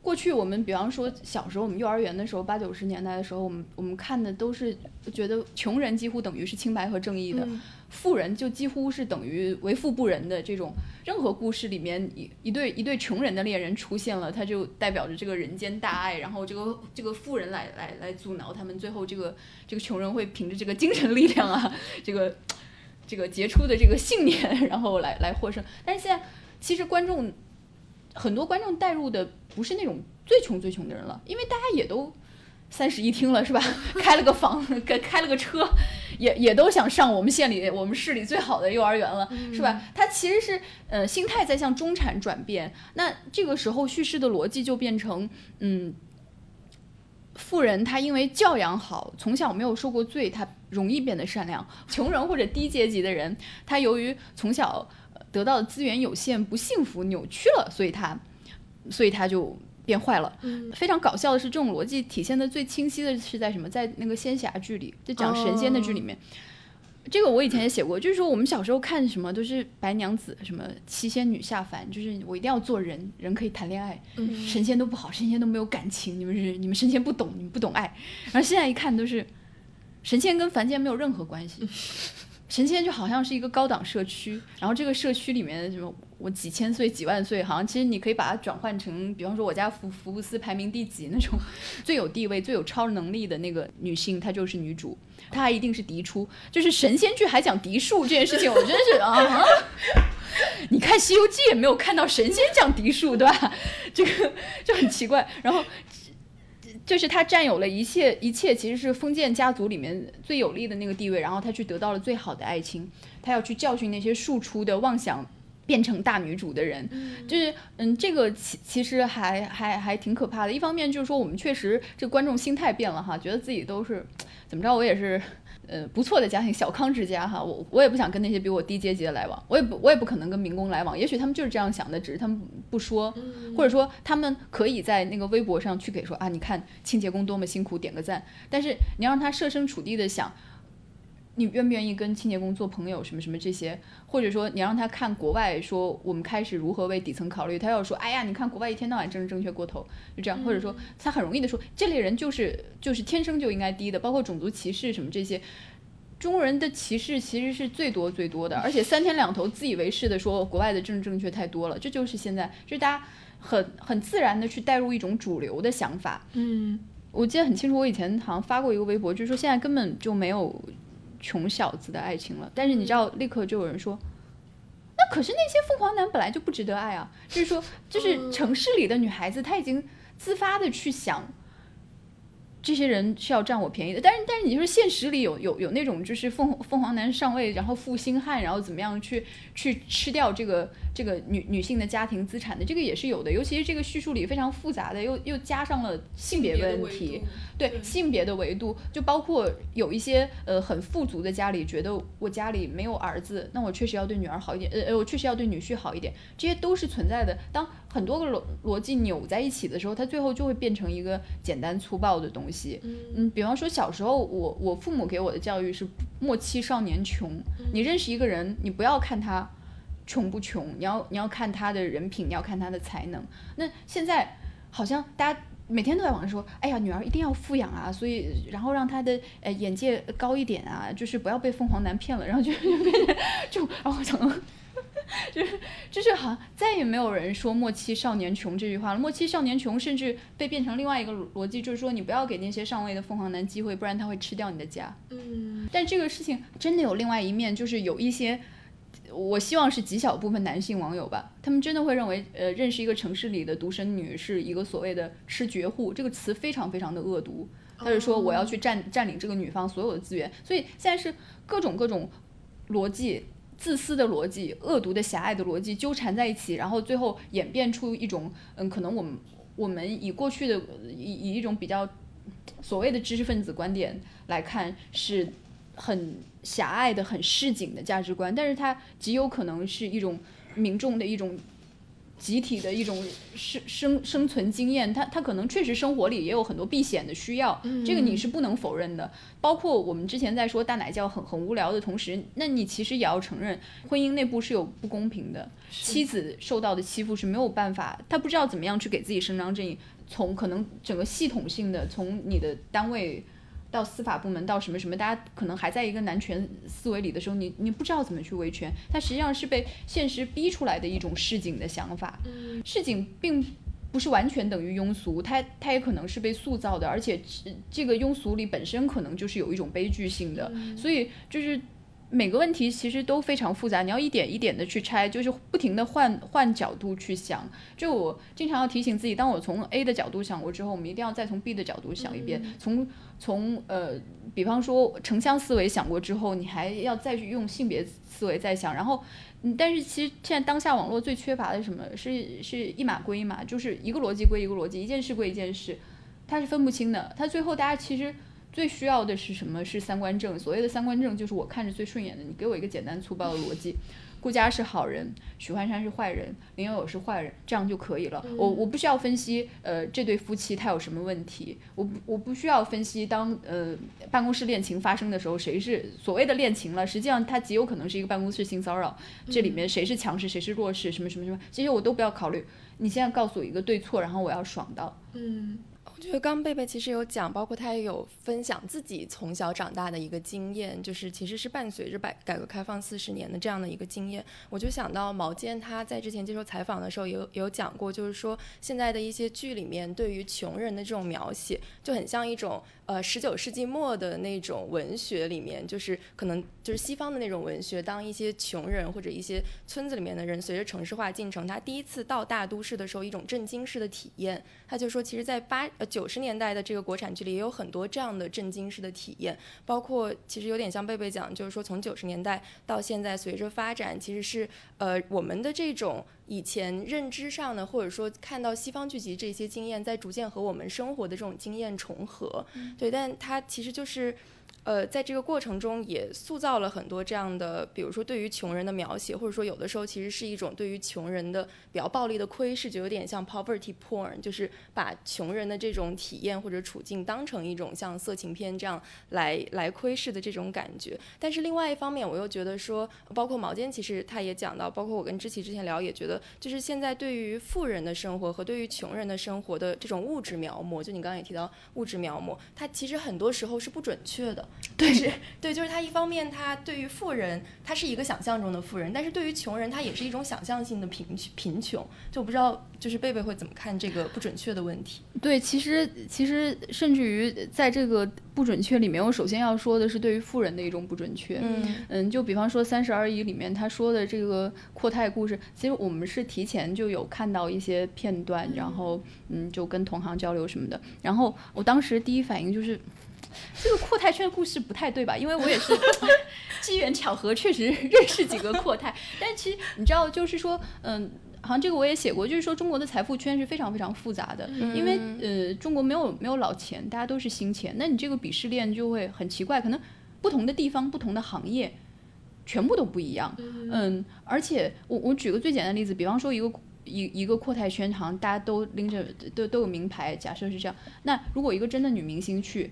过去我们比方说小时候我们幼儿园的时候八九十年代的时候我们我们看的都是觉得穷人几乎等于是清白和正义的，富人就几乎是等于为富不仁的这种。任何故事里面一一对一对穷人的恋人出现了，他就代表着这个人间大爱，然后这个这个富人来来来阻挠他们，最后这个这个穷人会凭着这个精神力量啊，这个这个杰出的这个信念，然后来来获胜。但是现在其实观众。很多观众带入的不是那种最穷最穷的人了，因为大家也都三室一厅了，是吧？开了个房，开开了个车，也也都想上我们县里、我们市里最好的幼儿园了，是吧？他其实是呃心态在向中产转变，那这个时候叙事的逻辑就变成，嗯，富人他因为教养好，从小没有受过罪，他容易变得善良；穷人或者低阶级的人，他由于从小。得到的资源有限，不幸福，扭曲了，所以他，所以他就变坏了。非常搞笑的是，这种逻辑体现的最清晰的是在什么？在那个仙侠剧里，就讲神仙的剧里面。这个我以前也写过，就是说我们小时候看什么都是白娘子，什么七仙女下凡，就是我一定要做人，人可以谈恋爱。神仙都不好，神仙都没有感情，你们是你们神仙不懂，你们不懂爱。然后现在一看都是，神仙跟凡间没有任何关系。神仙就好像是一个高档社区，然后这个社区里面什么，我几千岁、几万岁，好像其实你可以把它转换成，比方说我家福福布斯排名第几那种 最有地位、最有超能力的那个女性，她就是女主，她还一定是嫡出。就是神仙剧还讲嫡庶这件事情，我真是 啊，你看《西游记》也没有看到神仙讲嫡庶，对吧？这个就很奇怪。然后。就是他占有了一切，一切其实是封建家族里面最有利的那个地位，然后他去得到了最好的爱情，他要去教训那些庶出的妄想变成大女主的人，就是嗯，这个其其实还还还挺可怕的。一方面就是说我们确实这观众心态变了哈，觉得自己都是怎么着，我也是。呃，不错的家庭，小康之家哈，我我也不想跟那些比我低阶级的来往，我也不我也不可能跟民工来往，也许他们就是这样想的，只是他们不说，或者说他们可以在那个微博上去给说啊，你看清洁工多么辛苦，点个赞。但是你要让他设身处地的想。你愿不愿意跟清洁工做朋友？什么什么这些，或者说你让他看国外，说我们开始如何为底层考虑，他要说，哎呀，你看国外一天到晚政治正确过头，就这样，或者说他很容易的说，这类人就是就是天生就应该低的，包括种族歧视什么这些，中国人的歧视其实是最多最多的，而且三天两头自以为是的说国外的政治正确太多了，这就是现在就是大家很很自然的去带入一种主流的想法。嗯，我记得很清楚，我以前好像发过一个微博，就是说现在根本就没有。穷小子的爱情了。但是你知道，立刻就有人说，那可是那些凤凰男本来就不值得爱啊。就是说，就是城市里的女孩子，她已经自发的去想。这些人是要占我便宜的，但是但是你说现实里有有有那种就是凤凤凰男上位，然后负心汉，然后怎么样去去吃掉这个这个女女性的家庭资产的，这个也是有的。尤其是这个叙述里非常复杂的，又又加上了性别问题，对性别的维度，就包括有一些呃很富足的家里觉得我家里没有儿子，那我确实要对女儿好一点，呃呃我确实要对女婿好一点，这些都是存在的。当很多个逻逻辑扭在一起的时候，它最后就会变成一个简单粗暴的东西。嗯，比方说小时候，我我父母给我的教育是莫欺少年穷。你认识一个人，你不要看他穷不穷，你要你要看他的人品，你要看他的才能。那现在好像大家每天都在网上说，哎呀，女儿一定要富养啊，所以然后让她的呃眼界高一点啊，就是不要被凤凰男骗了，然后就 就变成就然后我想。就是就是好像再也没有人说“莫欺少年穷”这句话了。“莫欺少年穷”甚至被变成另外一个逻辑，就是说你不要给那些上位的凤凰男机会，不然他会吃掉你的家。嗯，但这个事情真的有另外一面，就是有一些，我希望是极小部分男性网友吧，他们真的会认为，呃，认识一个城市里的独生女是一个所谓的吃绝户，这个词非常非常的恶毒。他就说我要去占占领这个女方所有的资源，所以现在是各种各种逻辑。自私的逻辑、恶毒的狭隘的逻辑纠缠在一起，然后最后演变出一种，嗯，可能我们我们以过去的以以一种比较所谓的知识分子观点来看，是很狭隘的、很市井的价值观，但是它极有可能是一种民众的一种。集体的一种生生生存经验，他他可能确实生活里也有很多避险的需要，这个你是不能否认的。包括我们之前在说大奶教很很无聊的同时，那你其实也要承认，婚姻内部是有不公平的，妻子受到的欺负是没有办法，他不知道怎么样去给自己伸张正义，从可能整个系统性的从你的单位。到司法部门，到什么什么，大家可能还在一个男权思维里的时候，你你不知道怎么去维权，它实际上是被现实逼出来的一种市井的想法。市井并不是完全等于庸俗，它它也可能是被塑造的，而且这个庸俗里本身可能就是有一种悲剧性的，所以就是。每个问题其实都非常复杂，你要一点一点的去拆，就是不停的换换角度去想。就我经常要提醒自己，当我从 A 的角度想过之后，我们一定要再从 B 的角度想一遍。从从呃，比方说城乡思维想过之后，你还要再去用性别思维再想。然后，嗯，但是其实现在当下网络最缺乏的什么是是一码归一码，就是一个逻辑归一个逻辑，一件事归一件事，它是分不清的。它最后大家其实。最需要的是什么？是三观正。所谓的三观正，就是我看着最顺眼的。你给我一个简单粗暴的逻辑：顾佳是好人，许幻山是坏人，林有有是坏人，这样就可以了。我我不需要分析，呃，这对夫妻他有什么问题？我不我不需要分析，当呃办公室恋情发生的时候，谁是所谓的恋情了？实际上，它极有可能是一个办公室性骚扰。这里面谁是强势，谁是弱势？什么什么什么？这些我都不要考虑。你现在告诉我一个对错，然后我要爽到。嗯。我觉得刚贝贝其实有讲，包括他也有分享自己从小长大的一个经验，就是其实是伴随着改改革开放四十年的这样的一个经验。我就想到毛尖他在之前接受采访的时候有有讲过，就是说现在的一些剧里面对于穷人的这种描写，就很像一种。呃，十九世纪末的那种文学里面，就是可能就是西方的那种文学，当一些穷人或者一些村子里面的人，随着城市化进程，他第一次到大都市的时候，一种震惊式的体验。他就说，其实，在八呃九十年代的这个国产剧里，也有很多这样的震惊式的体验，包括其实有点像贝贝讲，就是说从九十年代到现在，随着发展，其实是呃我们的这种。以前认知上呢，或者说看到西方剧集这些经验，在逐渐和我们生活的这种经验重合，对，但它其实就是。呃，在这个过程中也塑造了很多这样的，比如说对于穷人的描写，或者说有的时候其实是一种对于穷人的比较暴力的窥视，就有点像 poverty porn，就是把穷人的这种体验或者处境当成一种像色情片这样来来窥视的这种感觉。但是另外一方面，我又觉得说，包括毛尖其实他也讲到，包括我跟知琪之前聊也觉得，就是现在对于富人的生活和对于穷人的生活的这种物质描摹，就你刚刚也提到物质描摹，它其实很多时候是不准确的。对，是对，就是他一方面他对于富人，他是一个想象中的富人，但是对于穷人，他也是一种想象性的贫贫穷。就我不知道，就是贝贝会怎么看这个不准确的问题？对，其实其实甚至于在这个不准确里面，我首先要说的是对于富人的一种不准确。嗯嗯，就比方说《三十而已》里面他说的这个阔太故事，其实我们是提前就有看到一些片段，然后嗯就跟同行交流什么的。然后我当时第一反应就是。这个阔太圈的故事不太对吧？因为我也是 机缘巧合，确实认识几个阔太。但其实你知道，就是说，嗯，好像这个我也写过，就是说中国的财富圈是非常非常复杂的，因为呃，中国没有没有老钱，大家都是新钱，那你这个鄙视链就会很奇怪，可能不同的地方、不同的行业，全部都不一样。嗯，而且我我举个最简单的例子，比方说一个。一一个阔太圈，好像大家都拎着都都有名牌，假设是这样。那如果一个真的女明星去，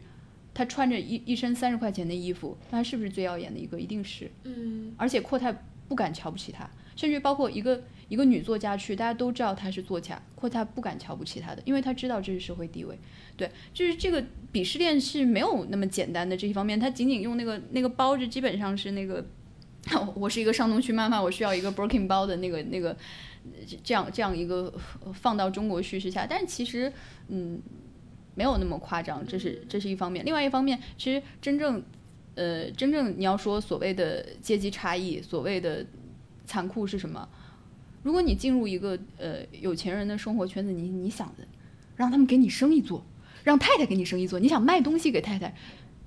她穿着一一身三十块钱的衣服，那她是不是最耀眼的一个？一定是。嗯，而且阔太不敢瞧不起她，甚至包括一个一个女作家去，大家都知道她是作家，阔太不敢瞧不起她的，因为她知道这是社会地位。对，就是这个鄙视链是没有那么简单的这一方面，她仅仅用那个那个包着，基本上是那个，我是一个上东区妈妈，我需要一个 broken 包的那个那个。这样这样一个放到中国叙事下，但是其实嗯没有那么夸张，这是这是一方面。另外一方面，其实真正呃真正你要说所谓的阶级差异，所谓的残酷是什么？如果你进入一个呃有钱人的生活圈子，你你想让他们给你生意做，让太太给你生意做，你想卖东西给太太，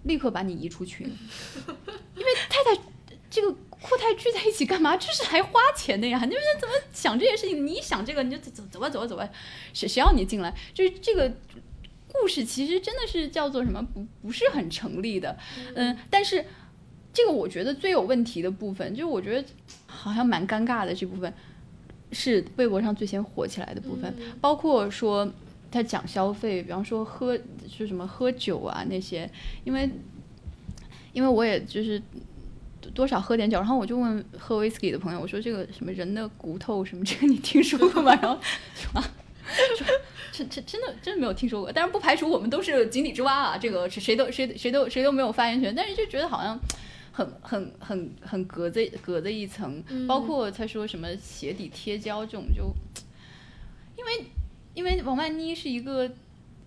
立刻把你移出群，因为太太这个。阔太聚在一起干嘛？这是还花钱的呀！你们怎么想这件事情？你想这个，你就走走吧，走吧，走吧。谁谁要你进来？就是这个故事，其实真的是叫做什么？不不是很成立的。嗯，但是这个我觉得最有问题的部分，就是我觉得好像蛮尴尬的这部分，是微博上最先火起来的部分。包括说他讲消费，比方说喝是什么喝酒啊那些，因为因为我也就是。多少喝点酒，然后我就问喝 whisky 的朋友，我说这个什么人的骨头什么这个你听说过吗？然后说真真真的真的没有听说过，但是不排除我们都是井底之蛙啊，这个谁都谁谁都谁都没有发言权，但是就觉得好像很很很很隔着隔着一层，包括他说什么鞋底贴胶这种，就因为因为王曼妮是一个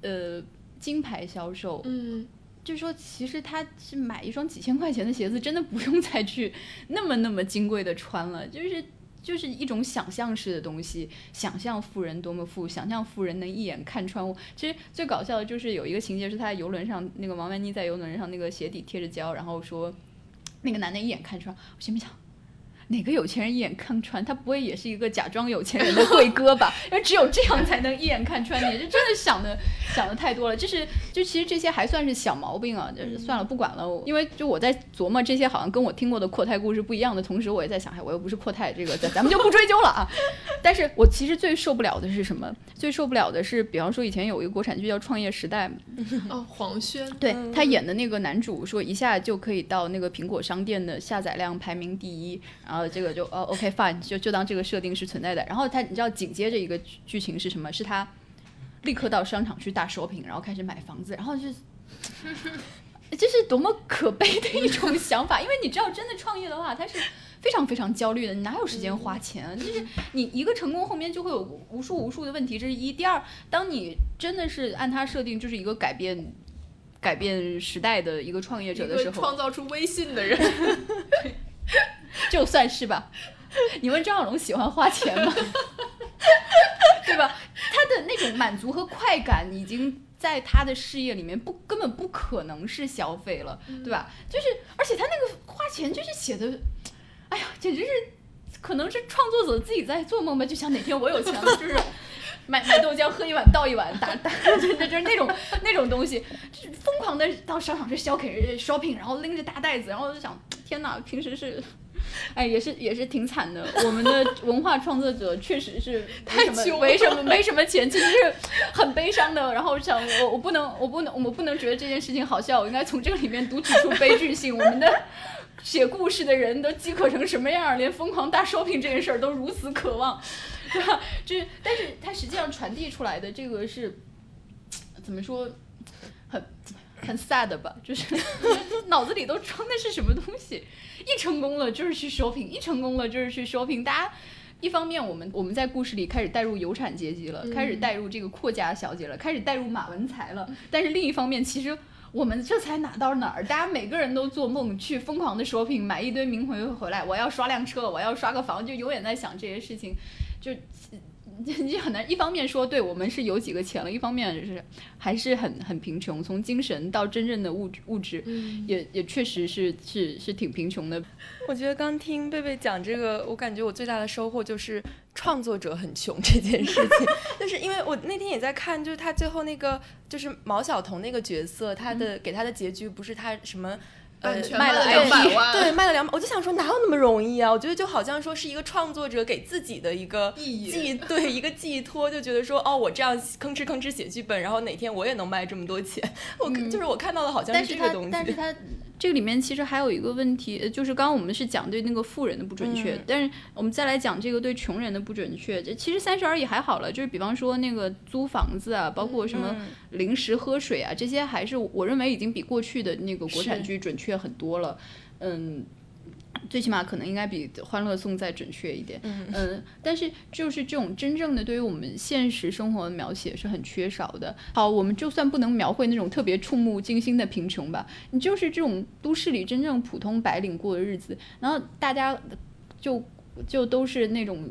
呃金牌销售，嗯。就是说，其实他是买一双几千块钱的鞋子，真的不用再去那么那么金贵的穿了。就是就是一种想象式的东西，想象富人多么富，想象富人能一眼看穿我。其实最搞笑的就是有一个情节，是他在游轮上，那个王曼妮在游轮上那个鞋底贴着胶，然后说那个男的一眼看穿。我心里想。哪个有钱人一眼看穿？他不会也是一个假装有钱人的贵哥吧？因为只有这样才能一眼看穿 你。这真的想的想的太多了。就是就其实这些还算是小毛病啊，就是算了不管了。因为就我在琢磨这些好像跟我听过的阔太故事不一样的同时，我也在想，哎，我又不是阔太，这个咱咱们就不追究了啊。但是我其实最受不了的是什么？最受不了的是，比方说以前有一个国产剧叫《创业时代》，哦，黄轩，对他演的那个男主说一下就可以到那个苹果商店的下载量排名第一，然后。呃，这个就呃，OK fine，就就当这个设定是存在的。然后他，你知道紧接着一个剧情是什么？是他立刻到商场去大 shopping，然后开始买房子，然后就是这是多么可悲的一种想法。因为你知道，真的创业的话，他是非常非常焦虑的，你哪有时间花钱啊？就是你一个成功后面就会有无数无数的问题，这是一。第二，当你真的是按他设定就是一个改变改变时代的一个创业者的时候，创造出微信的人。就算是吧，你问张小龙喜欢花钱吗？对吧？他的那种满足和快感，已经在他的事业里面不根本不可能是消费了，对吧？就是，而且他那个花钱就是写的，哎呀，简直是，可能是创作者自己在做梦吧，就想哪天我有钱了，就是买买豆浆喝一碗倒一碗，打打，就就是那种那种东西，就是疯狂的到商场去 shopping，然后拎着大袋子，然后就想，天哪，平时是。哎，也是也是挺惨的。我们的文化创作者确实是太穷，没什么没什么钱，其实是很悲伤的。然后想，我我不能我不能我不能觉得这件事情好笑，我应该从这个里面读取出悲剧性。我们的写故事的人都饥渴成什么样，连疯狂大 shopping 这件事儿都如此渴望，对吧？就是，但是它实际上传递出来的这个是怎么说？很很 sad 吧，就是 脑子里都装的是什么东西？一成功了就是去 shopping，一成功了就是去 shopping。大家一方面我们我们在故事里开始带入有产阶级了，开始带入这个阔家小姐了，开始带入马文才了。但是另一方面，其实我们这才哪到哪儿？大家每个人都做梦去疯狂的 shopping，买一堆名回回来，我要刷辆车，我要刷个房，就永远在想这些事情，就。你很难一方面说对我们是有几个钱了，一方面就是还是很很贫穷，从精神到真正的物质物质，也也确实是是是挺贫穷的。我觉得刚听贝贝讲这个，我感觉我最大的收获就是创作者很穷这件事情，就是因为我那天也在看，就是他最后那个就是毛晓彤那个角色，他的给他的结局不是他什么。呃，卖了两百万，对，卖了两百，我就想说哪有那么容易啊？我觉得就好像说是一个创作者给自己的一个寄，对，一个寄托，就觉得说哦，我这样吭哧吭哧写剧本，然后哪天我也能卖这么多钱。我就是我看到的好像是这个东西，但是它。这个里面其实还有一个问题，就是刚刚我们是讲对那个富人的不准确，但是我们再来讲这个对穷人的不准确。这其实三十而已还好了，就是比方说那个租房子啊，包括什么零食喝水啊，这些还是我认为已经比过去的那个国产剧准确很多了。嗯。最起码可能应该比《欢乐颂》再准确一点，嗯，但是就是这种真正的对于我们现实生活的描写是很缺少的。好，我们就算不能描绘那种特别触目惊心的贫穷吧，你就是这种都市里真正普通白领过的日子，然后大家就就都是那种，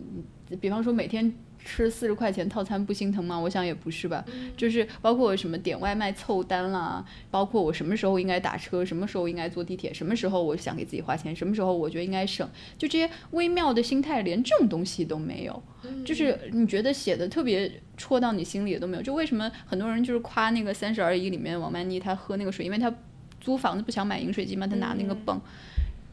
比方说每天。吃四十块钱套餐不心疼吗？我想也不是吧。就是包括什么点外卖凑单啦，包括我什么时候应该打车，什么时候应该坐地铁，什么时候我想给自己花钱，什么时候我觉得应该省，就这些微妙的心态，连这种东西都没有。就是你觉得写的特别戳到你心里的都没有。就为什么很多人就是夸那个《三十而已》里面王曼妮她喝那个水，因为她租房子不想买饮水机嘛，她拿那个泵。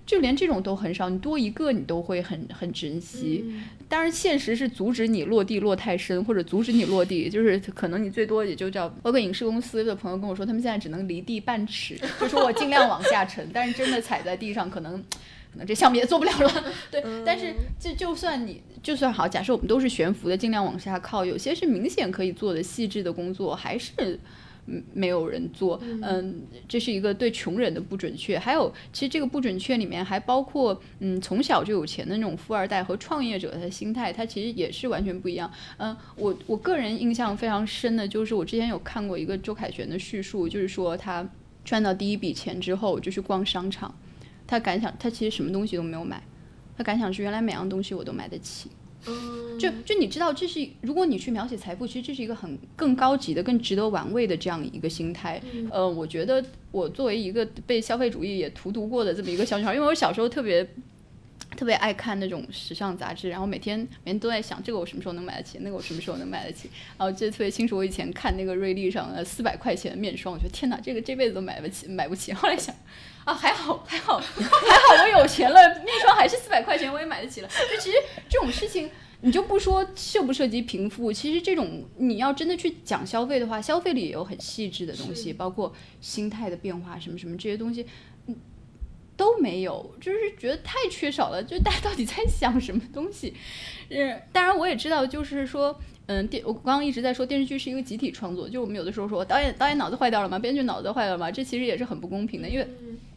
就连这种都很少，你多一个你都会很很珍惜。当然，现实是阻止你落地落太深，或者阻止你落地，就是可能你最多也就叫。包括影视公司的朋友跟我说，他们现在只能离地半尺，就说我尽量往下沉。但是真的踩在地上，可能可能这项目也做不了了。对，但是就就算你就算好，假设我们都是悬浮的，尽量往下靠，有些是明显可以做的细致的工作，还是。没有人做，嗯，这是一个对穷人的不准确。还有，其实这个不准确里面还包括，嗯，从小就有钱的那种富二代和创业者的心态，他其实也是完全不一样。嗯，我我个人印象非常深的就是，我之前有看过一个周凯旋的叙述，就是说他赚到第一笔钱之后就去逛商场，他感想他其实什么东西都没有买，他感想是原来每样东西我都买得起。就就你知道，这是如果你去描写财富，其实这是一个很更高级的、更值得玩味的这样一个心态。呃，我觉得我作为一个被消费主义也荼毒过的这么一个小女孩，因为我小时候特别特别爱看那种时尚杂志，然后每天每天都在想这个我什么时候能买得起，那个我什么时候能买得起。然后记得特别清楚，我以前看那个瑞丽上呃四百块钱的面霜，我觉得天哪，这个这辈子都买不起，买不起。后来想啊，还好还好还好，我有钱了，面霜还是四百块钱，我也买得起了。就其实这种事情。你就不说涉不涉及贫富，其实这种你要真的去讲消费的话，消费里也有很细致的东西，包括心态的变化什么什么这些东西，嗯，都没有，就是觉得太缺少了。就大家到底在想什么东西？嗯，当然我也知道，就是说，嗯，电我刚刚一直在说电视剧是一个集体创作，就我们有的时候说导演导演脑子坏掉了吗？编剧脑子坏了吗？这其实也是很不公平的，因为。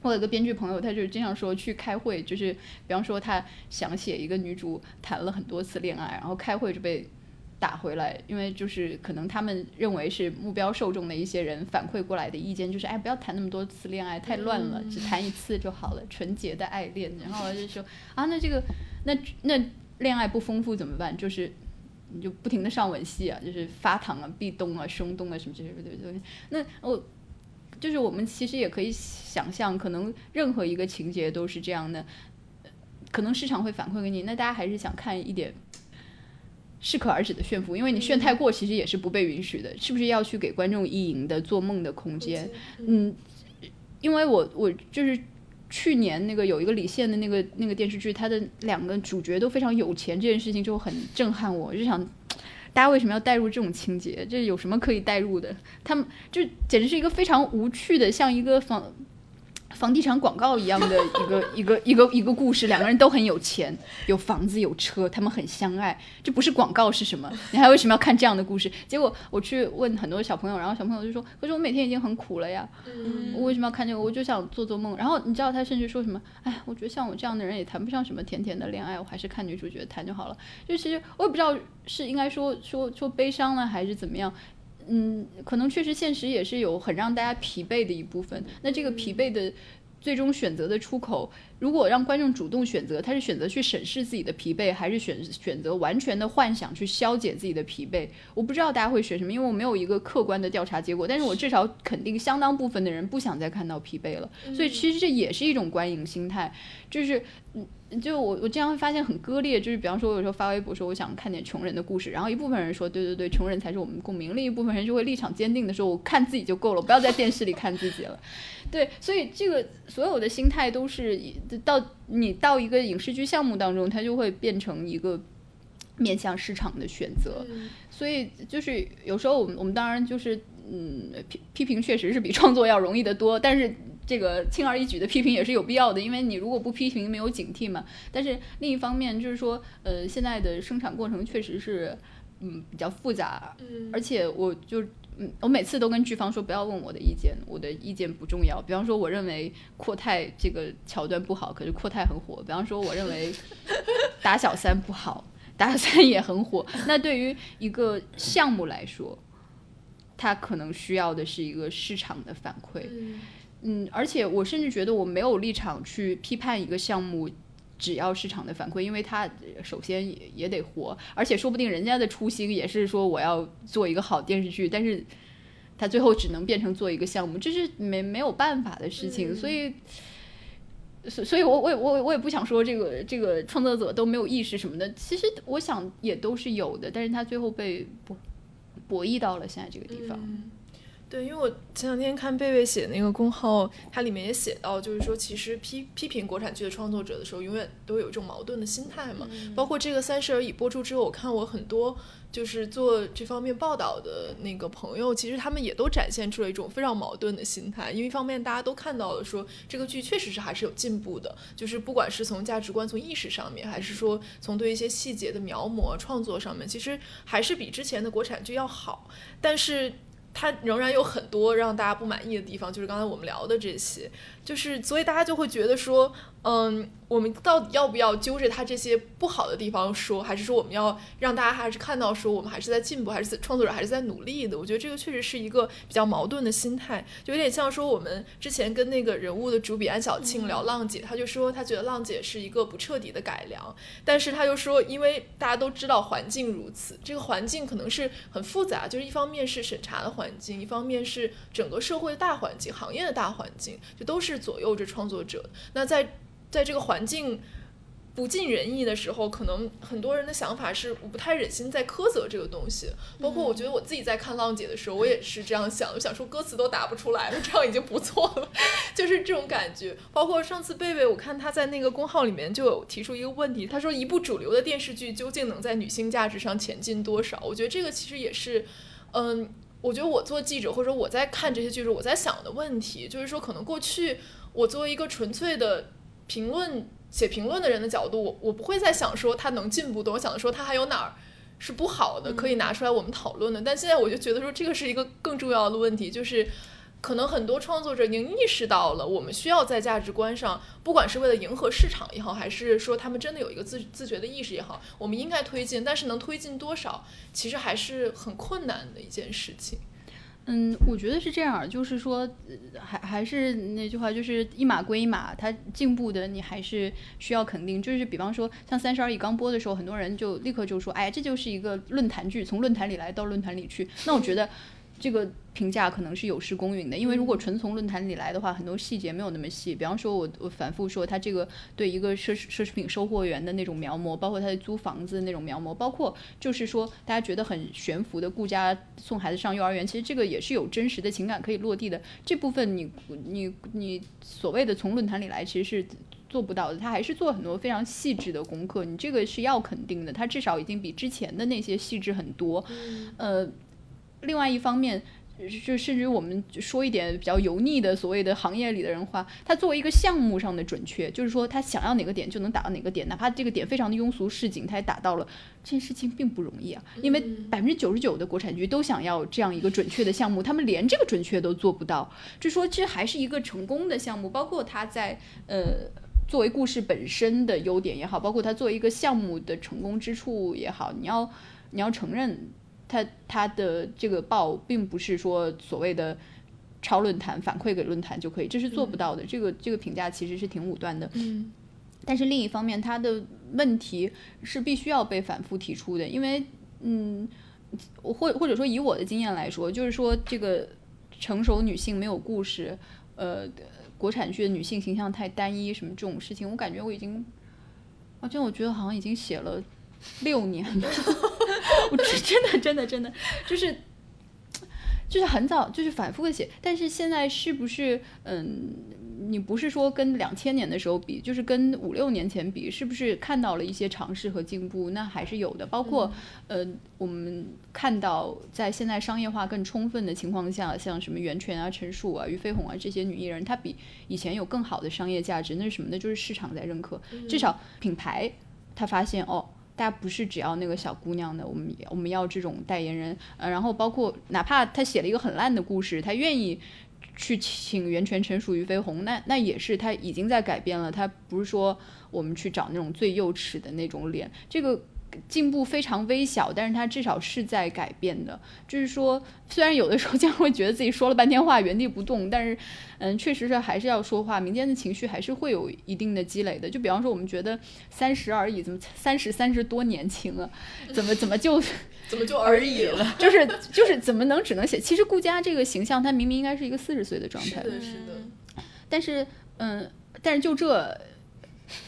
我有个编剧朋友，他就经常说去开会，就是比方说他想写一个女主谈了很多次恋爱，然后开会就被打回来，因为就是可能他们认为是目标受众的一些人反馈过来的意见，就是哎不要谈那么多次恋爱，太乱了，只谈一次就好了，纯洁的爱恋。然后就说啊，那这个那那恋爱不丰富怎么办？就是你就不停的上吻戏啊，就是发糖啊、壁咚啊、胸咚啊什么这些对对对？那我。就是我们其实也可以想象，可能任何一个情节都是这样的，可能市场会反馈给你，那大家还是想看一点适可而止的炫富，因为你炫太过，其实也是不被允许的，是不是要去给观众意淫的做梦的空间？嗯，因为我我就是去年那个有一个李现的那个那个电视剧，他的两个主角都非常有钱，这件事情就很震撼我，就想。大家为什么要带入这种情节？这有什么可以带入的？他们就简直是一个非常无趣的，像一个仿房地产广告一样的一个一个一个一个故事，两个人都很有钱，有房子有车，他们很相爱，这不是广告是什么？你还为什么要看这样的故事？结果我去问很多小朋友，然后小朋友就说：“可是我每天已经很苦了呀，我为什么要看这个？我就想做做梦。”然后你知道他甚至说什么？哎，我觉得像我这样的人也谈不上什么甜甜的恋爱，我还是看女主角谈就好了。就其实我也不知道是应该说说说悲伤呢还是怎么样。嗯，可能确实现实也是有很让大家疲惫的一部分。那这个疲惫的最终选择的出口，如果让观众主动选择，他是选择去审视自己的疲惫，还是选选择完全的幻想去消解自己的疲惫？我不知道大家会选什么，因为我没有一个客观的调查结果。但是我至少肯定，相当部分的人不想再看到疲惫了。所以其实这也是一种观影心态，就是嗯。就我我经常会发现很割裂，就是比方说我有时候发微博说我想看点穷人的故事，然后一部分人说对对对，穷人才是我们共鸣，另一部分人就会立场坚定的说我看自己就够了，不要在电视里看自己了。对，所以这个所有的心态都是到你到一个影视剧项目当中，它就会变成一个面向市场的选择。所以就是有时候我们我们当然就是嗯批批评确实是比创作要容易得多，但是。这个轻而易举的批评也是有必要的，因为你如果不批评，没有警惕嘛。但是另一方面，就是说，呃，现在的生产过程确实是，嗯，比较复杂。嗯。而且我就，嗯，我每次都跟剧方说，不要问我的意见，我的意见不重要。比方说，我认为阔太这个桥段不好，可是阔太很火。比方说，我认为 打小三不好，打小三也很火。那对于一个项目来说，它可能需要的是一个市场的反馈。嗯，而且我甚至觉得我没有立场去批判一个项目，只要市场的反馈，因为它首先也也得活，而且说不定人家的初心也是说我要做一个好电视剧，但是他最后只能变成做一个项目，这是没没有办法的事情，所以，所所以，我我我我也不想说这个这个创作者都没有意识什么的，其实我想也都是有的，但是他最后被博博弈到了现在这个地方。对，因为我前两天看贝贝写那个公号，它里面也写到，就是说其实批批评国产剧的创作者的时候，永远都有一种矛盾的心态嘛。包括这个《三十而已》播出之后，我看我很多就是做这方面报道的那个朋友，其实他们也都展现出了一种非常矛盾的心态。因为一方面大家都看到了说这个剧确实是还是有进步的，就是不管是从价值观、从意识上面，还是说从对一些细节的描摹、创作上面，其实还是比之前的国产剧要好。但是。它仍然有很多让大家不满意的地方，就是刚才我们聊的这些，就是所以大家就会觉得说，嗯。我们到底要不要揪着他这些不好的地方说，还是说我们要让大家还是看到说我们还是在进步，还是创作者还是在努力的？我觉得这个确实是一个比较矛盾的心态，就有点像说我们之前跟那个人物的主笔安小庆聊浪姐，他就说他觉得浪姐是一个不彻底的改良，但是他就说，因为大家都知道环境如此，这个环境可能是很复杂，就是一方面是审查的环境，一方面是整个社会的大环境、行业的大环境，就都是左右着创作者。那在在这个环境不尽人意的时候，可能很多人的想法是我不太忍心再苛责这个东西。包括我觉得我自己在看浪姐的时候，我也是这样想，我想说歌词都打不出来了，这样已经不错了，就是这种感觉。包括上次贝贝，我看他在那个公号里面就有提出一个问题，他说一部主流的电视剧究竟能在女性价值上前进多少？我觉得这个其实也是，嗯，我觉得我做记者或者我在看这些剧时，我在想的问题，就是说可能过去我作为一个纯粹的。评论写评论的人的角度，我我不会再想说他能进步的，我想说他还有哪儿是不好的，可以拿出来我们讨论的。但现在我就觉得说这个是一个更重要的问题，就是可能很多创作者已经意识到了，我们需要在价值观上，不管是为了迎合市场也好，还是说他们真的有一个自自觉的意识也好，我们应该推进。但是能推进多少，其实还是很困难的一件事情。嗯，我觉得是这样，就是说，还还是那句话，就是一码归一码，它进步的你还是需要肯定。就是比方说，像《三十而已》刚播的时候，很多人就立刻就说：“哎，这就是一个论坛剧，从论坛里来到论坛里去。”那我觉得。这个评价可能是有失公允的，因为如果纯从论坛里来的话，很多细节没有那么细。比方说，我我反复说他这个对一个奢奢侈品收货员的那种描摹，包括他的租房子的那种描摹，包括就是说大家觉得很悬浮的顾家送孩子上幼儿园，其实这个也是有真实的情感可以落地的。这部分你你你所谓的从论坛里来，其实是做不到的。他还是做很多非常细致的功课，你这个是要肯定的。他至少已经比之前的那些细致很多，呃。另外一方面，就甚至我们说一点比较油腻的所谓的行业里的人话，他作为一个项目上的准确，就是说他想要哪个点就能打到哪个点，哪怕这个点非常的庸俗市井，他也打到了。这件事情并不容易啊，因为百分之九十九的国产剧都想要这样一个准确的项目，他们连这个准确都做不到，就说这还是一个成功的项目，包括他在呃。作为故事本身的优点也好，包括它作为一个项目的成功之处也好，你要你要承认，它它的这个报并不是说所谓的抄论坛反馈给论坛就可以，这是做不到的。这个这个评价其实是挺武断的。嗯，但是另一方面，它的问题是必须要被反复提出的，因为嗯，或或者说以我的经验来说，就是说这个成熟女性没有故事，呃。国产剧的女性形象太单一，什么这种事情，我感觉我已经，啊，这我觉得好像已经写了六年了，我真 真的真的真的就是就是很早就是反复的写，但是现在是不是嗯？你不是说跟两千年的时候比，就是跟五六年前比，是不是看到了一些尝试和进步？那还是有的。包括呃，我们看到在现在商业化更充分的情况下，像什么袁泉啊、陈数啊、俞飞鸿啊这些女艺人，她比以前有更好的商业价值。那是什么呢？就是市场在认可，至少品牌他发现哦，大家不是只要那个小姑娘的，我们我们要这种代言人。呃，然后包括哪怕他写了一个很烂的故事，他愿意。去请袁泉、陈数、俞飞鸿，那那也是他已经在改变了。他不是说我们去找那种最幼齿的那种脸，这个进步非常微小，但是他至少是在改变的。就是说，虽然有的时候将会觉得自己说了半天话原地不动，但是嗯，确实是还是要说话。民间的情绪还是会有一定的积累的。就比方说，我们觉得三十而已，怎么三十三十多年轻了？怎么怎么就？怎么就而已了？就是就是怎么能只能写？其实顾佳这个形象，她明明应该是一个四十岁的状态。是的，是的。但是，嗯，但是就这，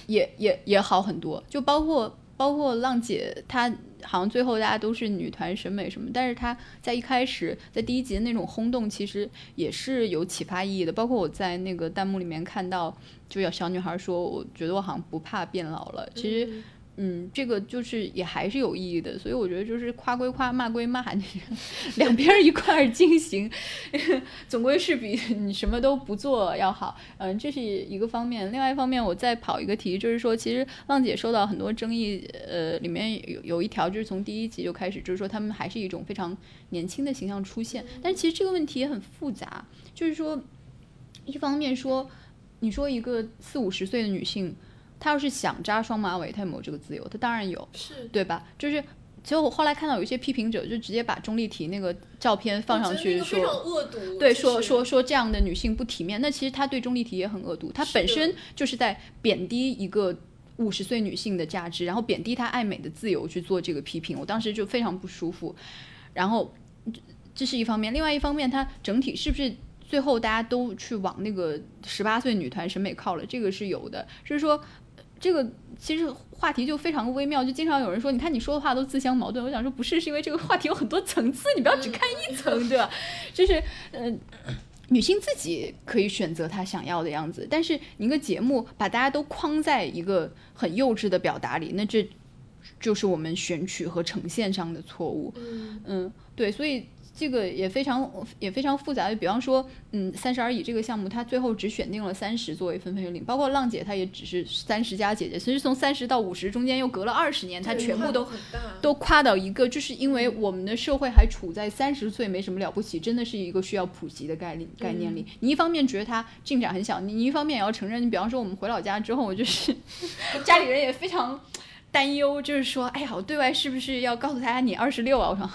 也也也好很多。就包括包括浪姐，她好像最后大家都是女团审美什么，但是她在一开始在第一集的那种轰动，其实也是有启发意义的。包括我在那个弹幕里面看到，就有小女孩说：“我觉得我好像不怕变老了。”其实。嗯，这个就是也还是有意义的，所以我觉得就是夸归夸，骂归骂，两边一块儿进行，总归是比你什么都不做要好。嗯，这是一个方面。另外一方面，我再跑一个题，就是说，其实浪姐受到很多争议，呃，里面有有一条就是从第一集就开始，就是说他们还是一种非常年轻的形象出现。但其实这个问题也很复杂，就是说，一方面说，你说一个四五十岁的女性。他要是想扎双马尾，他有没有这个自由？他当然有，是对吧？就是，其实我后来看到有一些批评者就直接把钟丽缇那个照片放上去，说恶毒，对，说说说这样的女性不体面。那其实他对钟丽缇也很恶毒，她本身就是在贬低一个五十岁女性的价值，然后贬低她爱美的自由去做这个批评。我当时就非常不舒服。然后这是一方面，另外一方面，她整体是不是最后大家都去往那个十八岁女团审美靠了？这个是有的，就是说。这个其实话题就非常微妙，就经常有人说，你看你说的话都自相矛盾。我想说，不是，是因为这个话题有很多层次，你不要只看一层，对吧？就是，嗯，女性自己可以选择她想要的样子，但是一个节目把大家都框在一个很幼稚的表达里，那这就是我们选取和呈现上的错误。嗯，对，所以。这个也非常也非常复杂的，比方说，嗯，三十而已这个项目，它最后只选定了三十作为分配领，包括浪姐，她也只是三十加姐姐，其实从三十到五十中间又隔了二十年，她全部都都跨到一个，就是因为我们的社会还处在三十岁没什么了不起，真的是一个需要普及的概念概念里。你一方面觉得它进展很小，你你一方面也要承认，你比方说我们回老家之后，我就是 家里人也非常担忧，就是说，哎呀，我对外是不是要告诉大家你二十六啊？我说。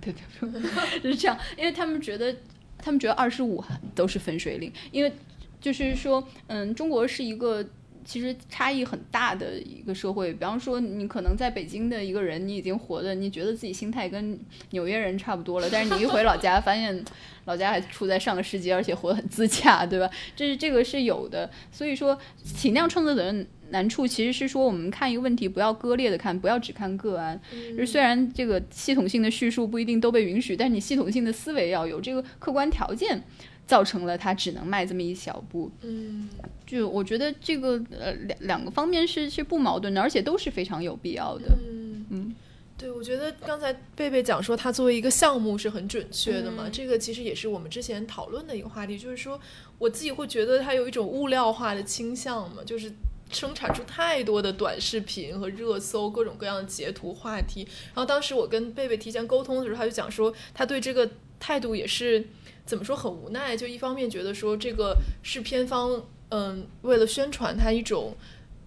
对对对，就是这样，因为他们觉得，他们觉得二十五都是分水岭，因为就是说，嗯，中国是一个其实差异很大的一个社会。比方说，你可能在北京的一个人，你已经活的，你觉得自己心态跟纽约人差不多了，但是你一回老家，发现老家还处在上个世纪，而且活得很自洽，对吧？这是这个是有的。所以说，体量创作者。难处其实是说，我们看一个问题，不要割裂的看，不要只看个案。就是虽然这个系统性的叙述不一定都被允许，但是你系统性的思维要有这个客观条件，造成了它只能迈这么一小步。嗯，就我觉得这个呃两两个方面是是不矛盾的，而且都是非常有必要的。嗯嗯。对，我觉得刚才贝贝讲说，它作为一个项目是很准确的嘛。嗯这个其实也是我们之前讨论的一个话题，就是说我自己会觉得它有一种物料化的倾向嘛，就是生产出太多的短视频和热搜，各种各样的截图话题。然后当时我跟贝贝提前沟通的时候，他就讲说，他对这个态度也是怎么说很无奈，就一方面觉得说这个是片方嗯为了宣传他一种。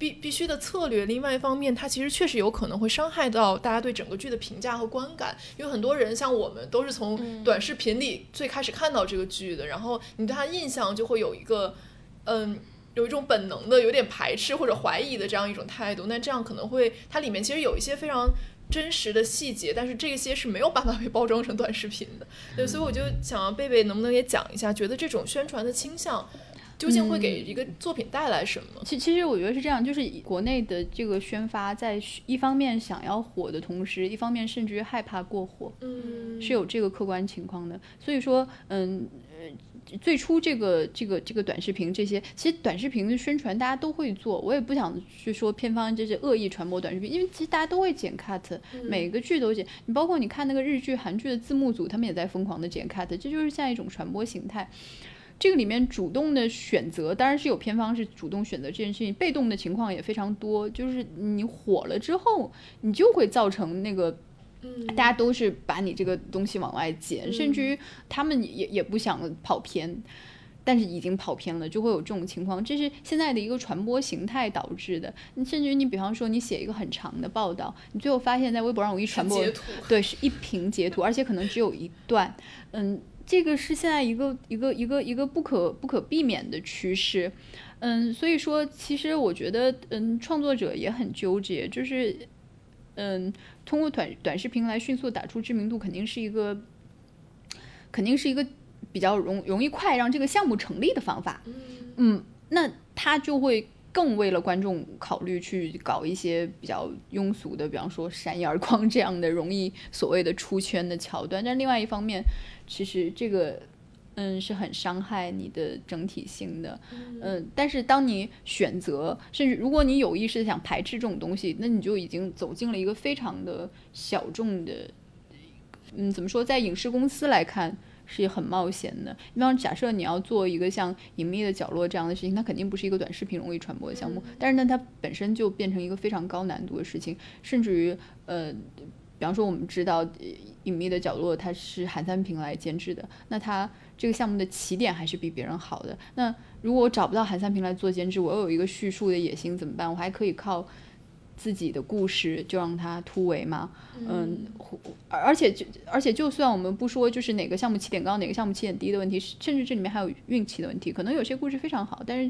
必必须的策略，另外一方面，它其实确实有可能会伤害到大家对整个剧的评价和观感，因为很多人像我们都是从短视频里最开始看到这个剧的，然后你对它印象就会有一个，嗯，有一种本能的有点排斥或者怀疑的这样一种态度，那这样可能会它里面其实有一些非常。真实的细节，但是这些是没有办法被包装成短视频的，对，所以我就想让贝贝能不能也讲一下，觉得这种宣传的倾向究竟会给一个作品带来什么？其其实我觉得是这样，就是国内的这个宣发，在一方面想要火的同时，一方面甚至于害怕过火，嗯，是有这个客观情况的。所以说，嗯。呃最初这个这个这个短视频这些，其实短视频的宣传大家都会做，我也不想去说片方这是恶意传播短视频，因为其实大家都会剪 cut，每个剧都剪。你包括你看那个日剧、韩剧的字幕组，他们也在疯狂的剪 cut，这就是像一种传播形态。这个里面主动的选择，当然是有片方是主动选择这件事情，被动的情况也非常多。就是你火了之后，你就会造成那个，大家都是把你这个东西往外剪，甚至于他们也也不想跑偏。但是已经跑偏了，就会有这种情况，这是现在的一个传播形态导致的。你甚至于你比方说你写一个很长的报道，你最后发现在微博上我一传播对，是一屏截图，而且可能只有一段，嗯，这个是现在一个一个一个一个不可不可避免的趋势，嗯，所以说其实我觉得，嗯，创作者也很纠结，就是，嗯，通过短短视频来迅速打出知名度，肯定是一个，肯定是一个比较容容易快让这个项目成立的方法，嗯，那他就会更为了观众考虑去搞一些比较庸俗的，比方说闪眼而光这样的容易所谓的出圈的桥段。但另外一方面，其实这个嗯是很伤害你的整体性的，嗯。但是当你选择，甚至如果你有意识的想排斥这种东西，那你就已经走进了一个非常的小众的，嗯，怎么说，在影视公司来看。是很冒险的。比方假设你要做一个像《隐秘的角落》这样的事情，它肯定不是一个短视频容易传播的项目，但是呢，它本身就变成一个非常高难度的事情，甚至于呃，比方说我们知道《隐秘的角落》它是韩三平来监制的，那他这个项目的起点还是比别人好的。那如果我找不到韩三平来做监制，我又有一个叙述的野心怎么办？我还可以靠。自己的故事就让它突围吗，嗯，而而且就而且就算我们不说就是哪个项目起点高哪个项目起点低的问题，甚至这里面还有运气的问题，可能有些故事非常好，但是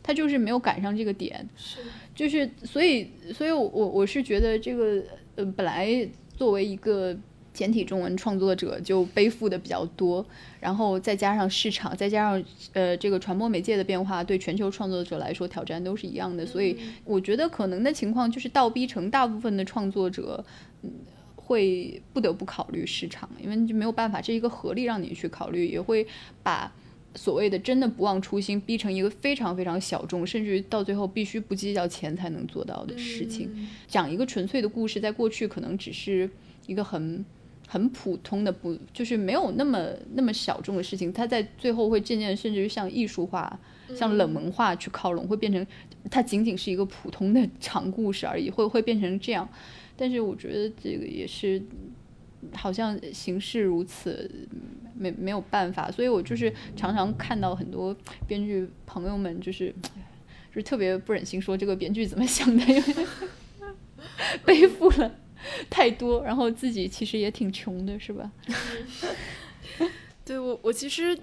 他就是没有赶上这个点，是就是所以所以我我是觉得这个呃本来作为一个简体中文创作者就背负的比较多，然后再加上市场，再加上呃这个传播媒介的变化，对全球创作者来说挑战都是一样的，所以我觉得可能的情况就是倒逼成大部分的创作者，嗯，会不得不考虑市场，因为你就没有办法，这一个合力让你去考虑，也会把。所谓的真的不忘初心，逼成一个非常非常小众，甚至于到最后必须不计较钱才能做到的事情。讲一个纯粹的故事，在过去可能只是一个很很普通的，不就是没有那么那么小众的事情，它在最后会渐渐甚至于向艺术化、向冷门化去靠拢，会变成它仅仅是一个普通的长故事而已，会会变成这样。但是我觉得这个也是。好像形势如此，没没有办法，所以我就是常常看到很多编剧朋友们，就是就是特别不忍心说这个编剧怎么想的，因为 背负了 太多，然后自己其实也挺穷的，是吧？对我，我其实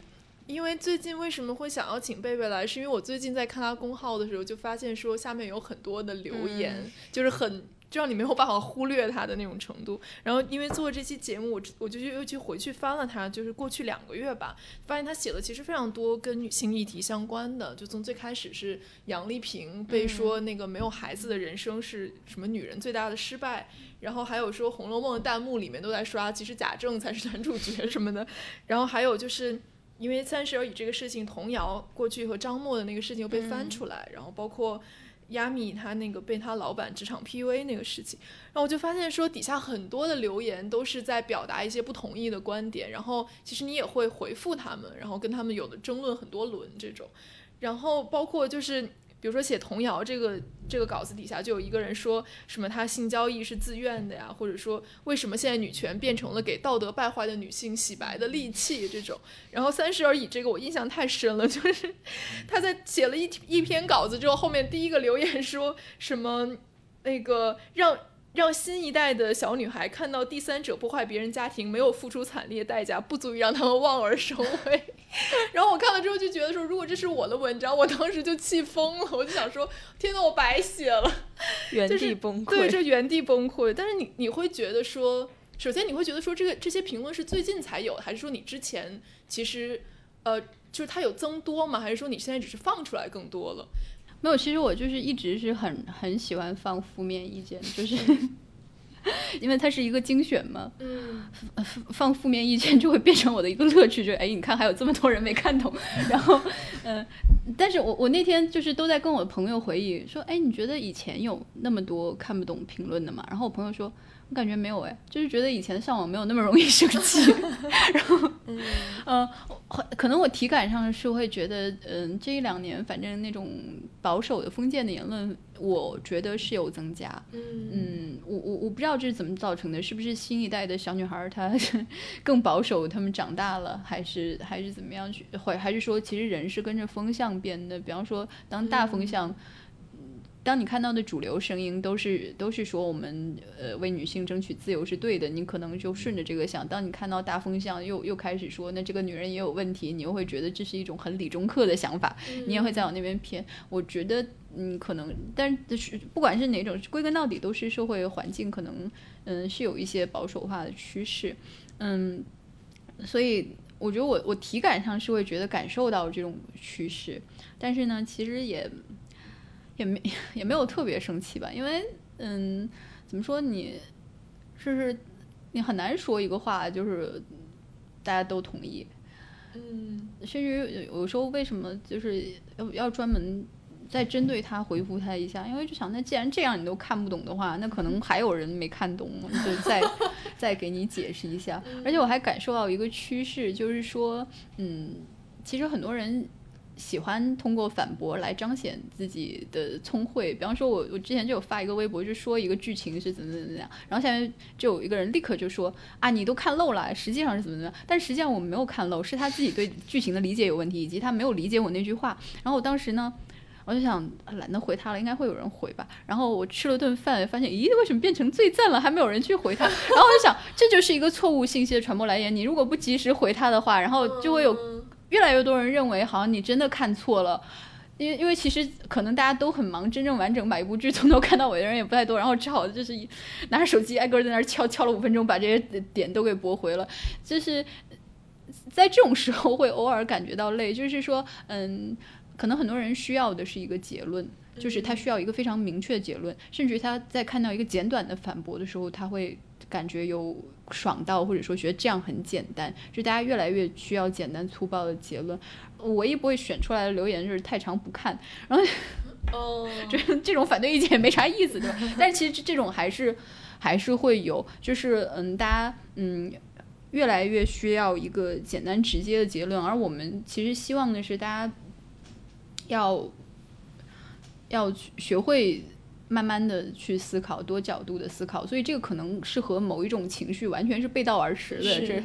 因为最近为什么会想要请贝贝来，是因为我最近在看他公号的时候，就发现说下面有很多的留言，就是很。就让你没有办法忽略他的那种程度。然后因为做这期节目，我我就又去回去翻了他，就是过去两个月吧，发现他写的其实非常多跟女性议题相关的。就从最开始是杨丽萍被说那个没有孩子的人生是什么女人最大的失败，然后还有说《红楼梦》的弹幕里面都在刷其实贾政才是男主角什么的，然后还有就是。因为三十而已这个事情，童谣过去和张默的那个事情又被翻出来，然后包括亚米他那个被他老板职场 PUA 那个事情，然后我就发现说底下很多的留言都是在表达一些不同意的观点，然后其实你也会回复他们，然后跟他们有的争论很多轮这种，然后包括就是。比如说写童谣这个这个稿子底下就有一个人说什么他性交易是自愿的呀，或者说为什么现在女权变成了给道德败坏的女性洗白的利器这种。然后三十而已这个我印象太深了，就是他在写了一一篇稿子之后，后面第一个留言说什么那个让。让新一代的小女孩看到第三者破坏别人家庭，没有付出惨烈代价，不足以让他们望而生畏。然后我看了之后就觉得说，如果这是我的文章，我当时就气疯了。我就想说，天呐，我白写了，原地崩溃。对，这原地崩溃。但是你你会觉得说，首先你会觉得说，这个这些评论是最近才有，还是说你之前其实呃，就是它有增多吗？还是说你现在只是放出来更多了？没有，其实我就是一直是很很喜欢放负面意见，就是 因为它是一个精选嘛，嗯呃放放负面意见就会变成我的一个乐趣，就是哎，你看还有这么多人没看懂，然后嗯、呃但是我我那天就是都在跟我的朋友回忆说，哎，你觉得以前有那么多看不懂评论的吗？然后我朋友说。我感觉没有哎，就是觉得以前上网没有那么容易生气，然后，嗯、呃，可能我体感上是会觉得，嗯、这一两年反正那种保守的封建的言论，我觉得是有增加。嗯嗯，我我我不知道这是怎么造成的，是不是新一代的小女孩儿她 更保守，她们长大了，还是还是怎么样去，或还是说其实人是跟着风向变的？比方说，当大风向。当你看到的主流声音都是都是说我们呃为女性争取自由是对的，你可能就顺着这个想。当你看到大风向又又开始说那这个女人也有问题，你又会觉得这是一种很理中客的想法，你也会再往那边偏。我觉得嗯可能，但是不管是哪种，归根到底都是社会环境可能嗯是有一些保守化的趋势，嗯，所以我觉得我我体感上是会觉得感受到这种趋势，但是呢，其实也。也没 也没有特别生气吧，因为嗯，怎么说你，就是你很难说一个话就是大家都同意，嗯甚至有有时候为什么就是要要专门再针对他回复他一下，因为就想那既然这样你都看不懂的话，那可能还有人没看懂，就再 再给你解释一下。而且我还感受到一个趋势，就是说，嗯，其实很多人。喜欢通过反驳来彰显自己的聪慧，比方说我我之前就有发一个微博，就说一个剧情是怎么怎么怎么样，然后下面就有一个人立刻就说啊你都看漏了，实际上是怎么怎么样，但实际上我没有看漏，是他自己对剧情的理解有问题，以及他没有理解我那句话。然后我当时呢，我就想懒得回他了，应该会有人回吧。然后我吃了顿饭，发现咦为什么变成最赞了，还没有人去回他？然后我就想这就是一个错误信息的传播来源，你如果不及时回他的话，然后就会有。越来越多人认为，好像你真的看错了，因为因为其实可能大家都很忙，真正完整把一部剧从头看到尾的人也不太多，然后只好就是拿着手机挨个在那儿敲敲了五分钟，把这些点都给驳回了。就是在这种时候会偶尔感觉到累，就是说，嗯，可能很多人需要的是一个结论，就是他需要一个非常明确的结论，甚至他在看到一个简短的反驳的时候，他会感觉有。爽到，或者说觉得这样很简单，就大家越来越需要简单粗暴的结论。唯一不会选出来的留言就是太长不看，然后，哦，这这种反对意见也没啥意思，对吧？但是其实这种还是还是会有，就是嗯，大家嗯越来越需要一个简单直接的结论，而我们其实希望的是大家要要学会。慢慢的去思考，多角度的思考，所以这个可能是和某一种情绪完全是背道而驰的，这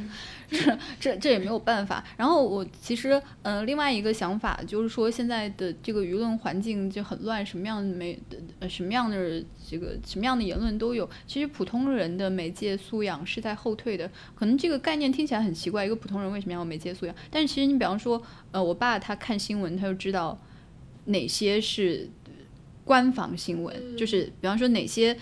这这这也没有办法。然后我其实呃另外一个想法就是说，现在的这个舆论环境就很乱，什么样的媒呃什么样的这个什么样的言论都有。其实普通人的媒介素养是在后退的，可能这个概念听起来很奇怪，一个普通人为什么要媒介素养？但是其实你比方说呃我爸他看新闻，他就知道哪些是。官方新闻就是，比方说哪些，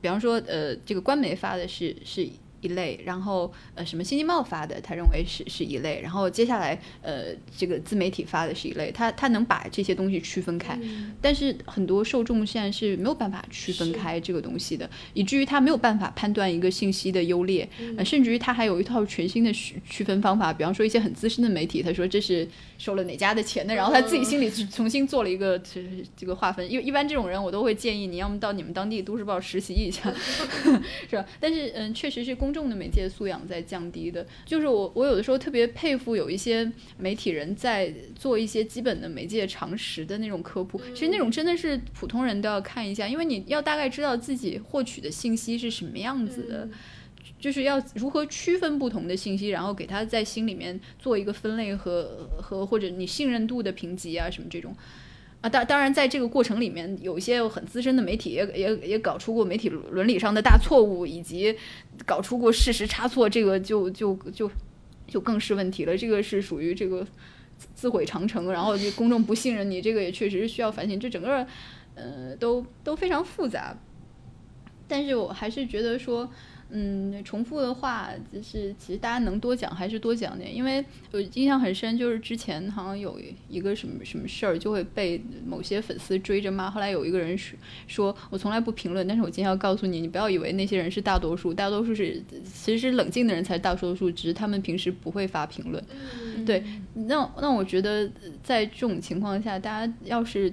比方说呃，这个官媒发的是是一类，然后呃什么新京报发的，他认为是是一类，然后接下来呃这个自媒体发的是一类，他他能把这些东西区分开，但是很多受众现在是没有办法区分开这个东西的，以至于他没有办法判断一个信息的优劣，呃甚至于他还有一套全新的区区分方法，比方说一些很资深的媒体，他说这是收了哪家的钱的，然后他自己心里 重新做了一个这这个划分，因为一般这种人我都会建议你要么到你们当地都市报实习一下，是吧？但是嗯，确实是公众的媒介素养在降低的。就是我我有的时候特别佩服有一些媒体人在做一些基本的媒介常识的那种科普，其实那种真的是普通人都要看一下，因为你要大概知道自己获取的信息是什么样子的。就是要如何区分不同的信息，然后给他在心里面做一个分类和和或者你信任度的评级啊什么这种。啊，当当然，在这个过程里面，有一些很资深的媒体也也也搞出过媒体伦理上的大错误，以及搞出过事实差错，这个就就就就更是问题了。这个是属于这个自毁长城，然后就公众不信任你，这个也确实是需要反省。这整个呃都都非常复杂，但是我还是觉得说。嗯，重复的话就是其实大家能多讲还是多讲点，因为我印象很深，就是之前好像有一个什么什么事儿，就会被某些粉丝追着骂。后来有一个人说，说我从来不评论，但是我今天要告诉你，你不要以为那些人是大多数，大多数是其实是冷静的人才是大多数，只是他们平时不会发评论。对，那那我觉得在这种情况下，大家要是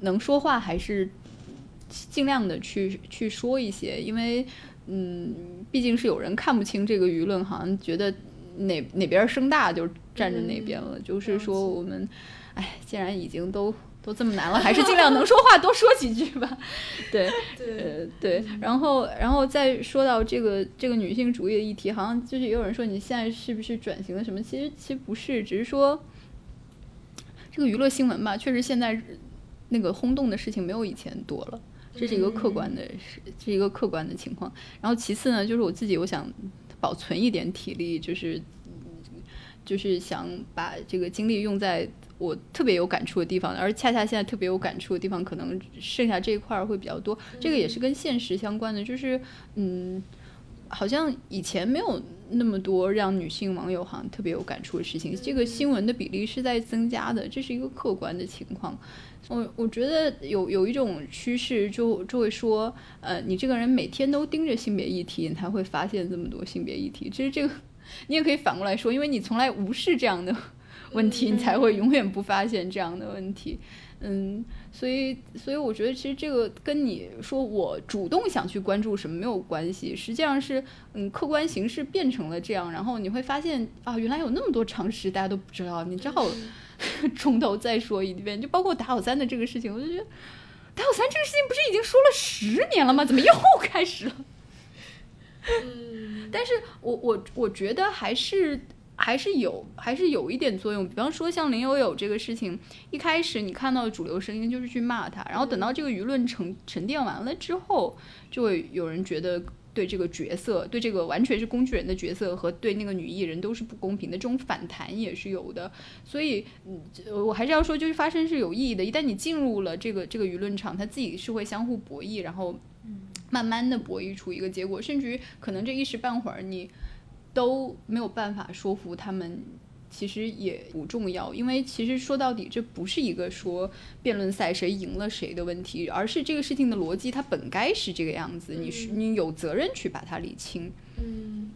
能说话，还是尽量的去去说一些，因为。嗯，毕竟是有人看不清这个舆论，好像觉得哪哪边声大就站着哪边了。就是说，我们，哎，既然已经都都这么难了，还是尽量能说话多说几句吧。对，对，对。然后，然后再说到这个这个女性主义的议题，好像就是也有人说你现在是不是转型了什么？其实其实不是，只是说这个娱乐新闻吧，确实现在那个轰动的事情没有以前多了。这是一个客观的，是是一个客观的情况。然后其次呢，就是我自己，我想保存一点体力，就是就是想把这个精力用在我特别有感触的地方，而恰恰现在特别有感触的地方，可能剩下这一块儿会比较多。这个也是跟现实相关的，就是嗯，好像以前没有那么多让女性网友好像特别有感触的事情，这个新闻的比例是在增加的，这是一个客观的情况。我我觉得有有一种趋势，就就会说，呃，你这个人每天都盯着性别议题，你才会发现这么多性别议题。其实这个，你也可以反过来说，因为你从来无视这样的问题，你才会永远不发现这样的问题。所以所以我觉得其实这个跟你说我主动想去关注什么没有关系，实际上是嗯客观形势变成了这样，然后你会发现啊，原来有那么多常识大家都不知道，你只好。从头再说一遍，就包括打小三的这个事情，我就觉得打小三这个事情不是已经说了十年了吗？怎么又 开始了？嗯，但是我我我觉得还是还是有还是有一点作用。比方说像林有有这个事情，一开始你看到的主流声音就是去骂他，然后等到这个舆论沉沉淀完了之后，就会有人觉得。对这个角色，对这个完全是工具人的角色和对那个女艺人都是不公平的，这种反弹也是有的。所以，嗯，我还是要说，就是发声是有意义的。一旦你进入了这个这个舆论场，它自己是会相互博弈，然后慢慢的博弈出一个结果，甚至于可能这一时半会儿你都没有办法说服他们。其实也不重要，因为其实说到底，这不是一个说辩论赛谁赢了谁的问题，而是这个事情的逻辑它本该是这个样子，你是你有责任去把它理清。嗯。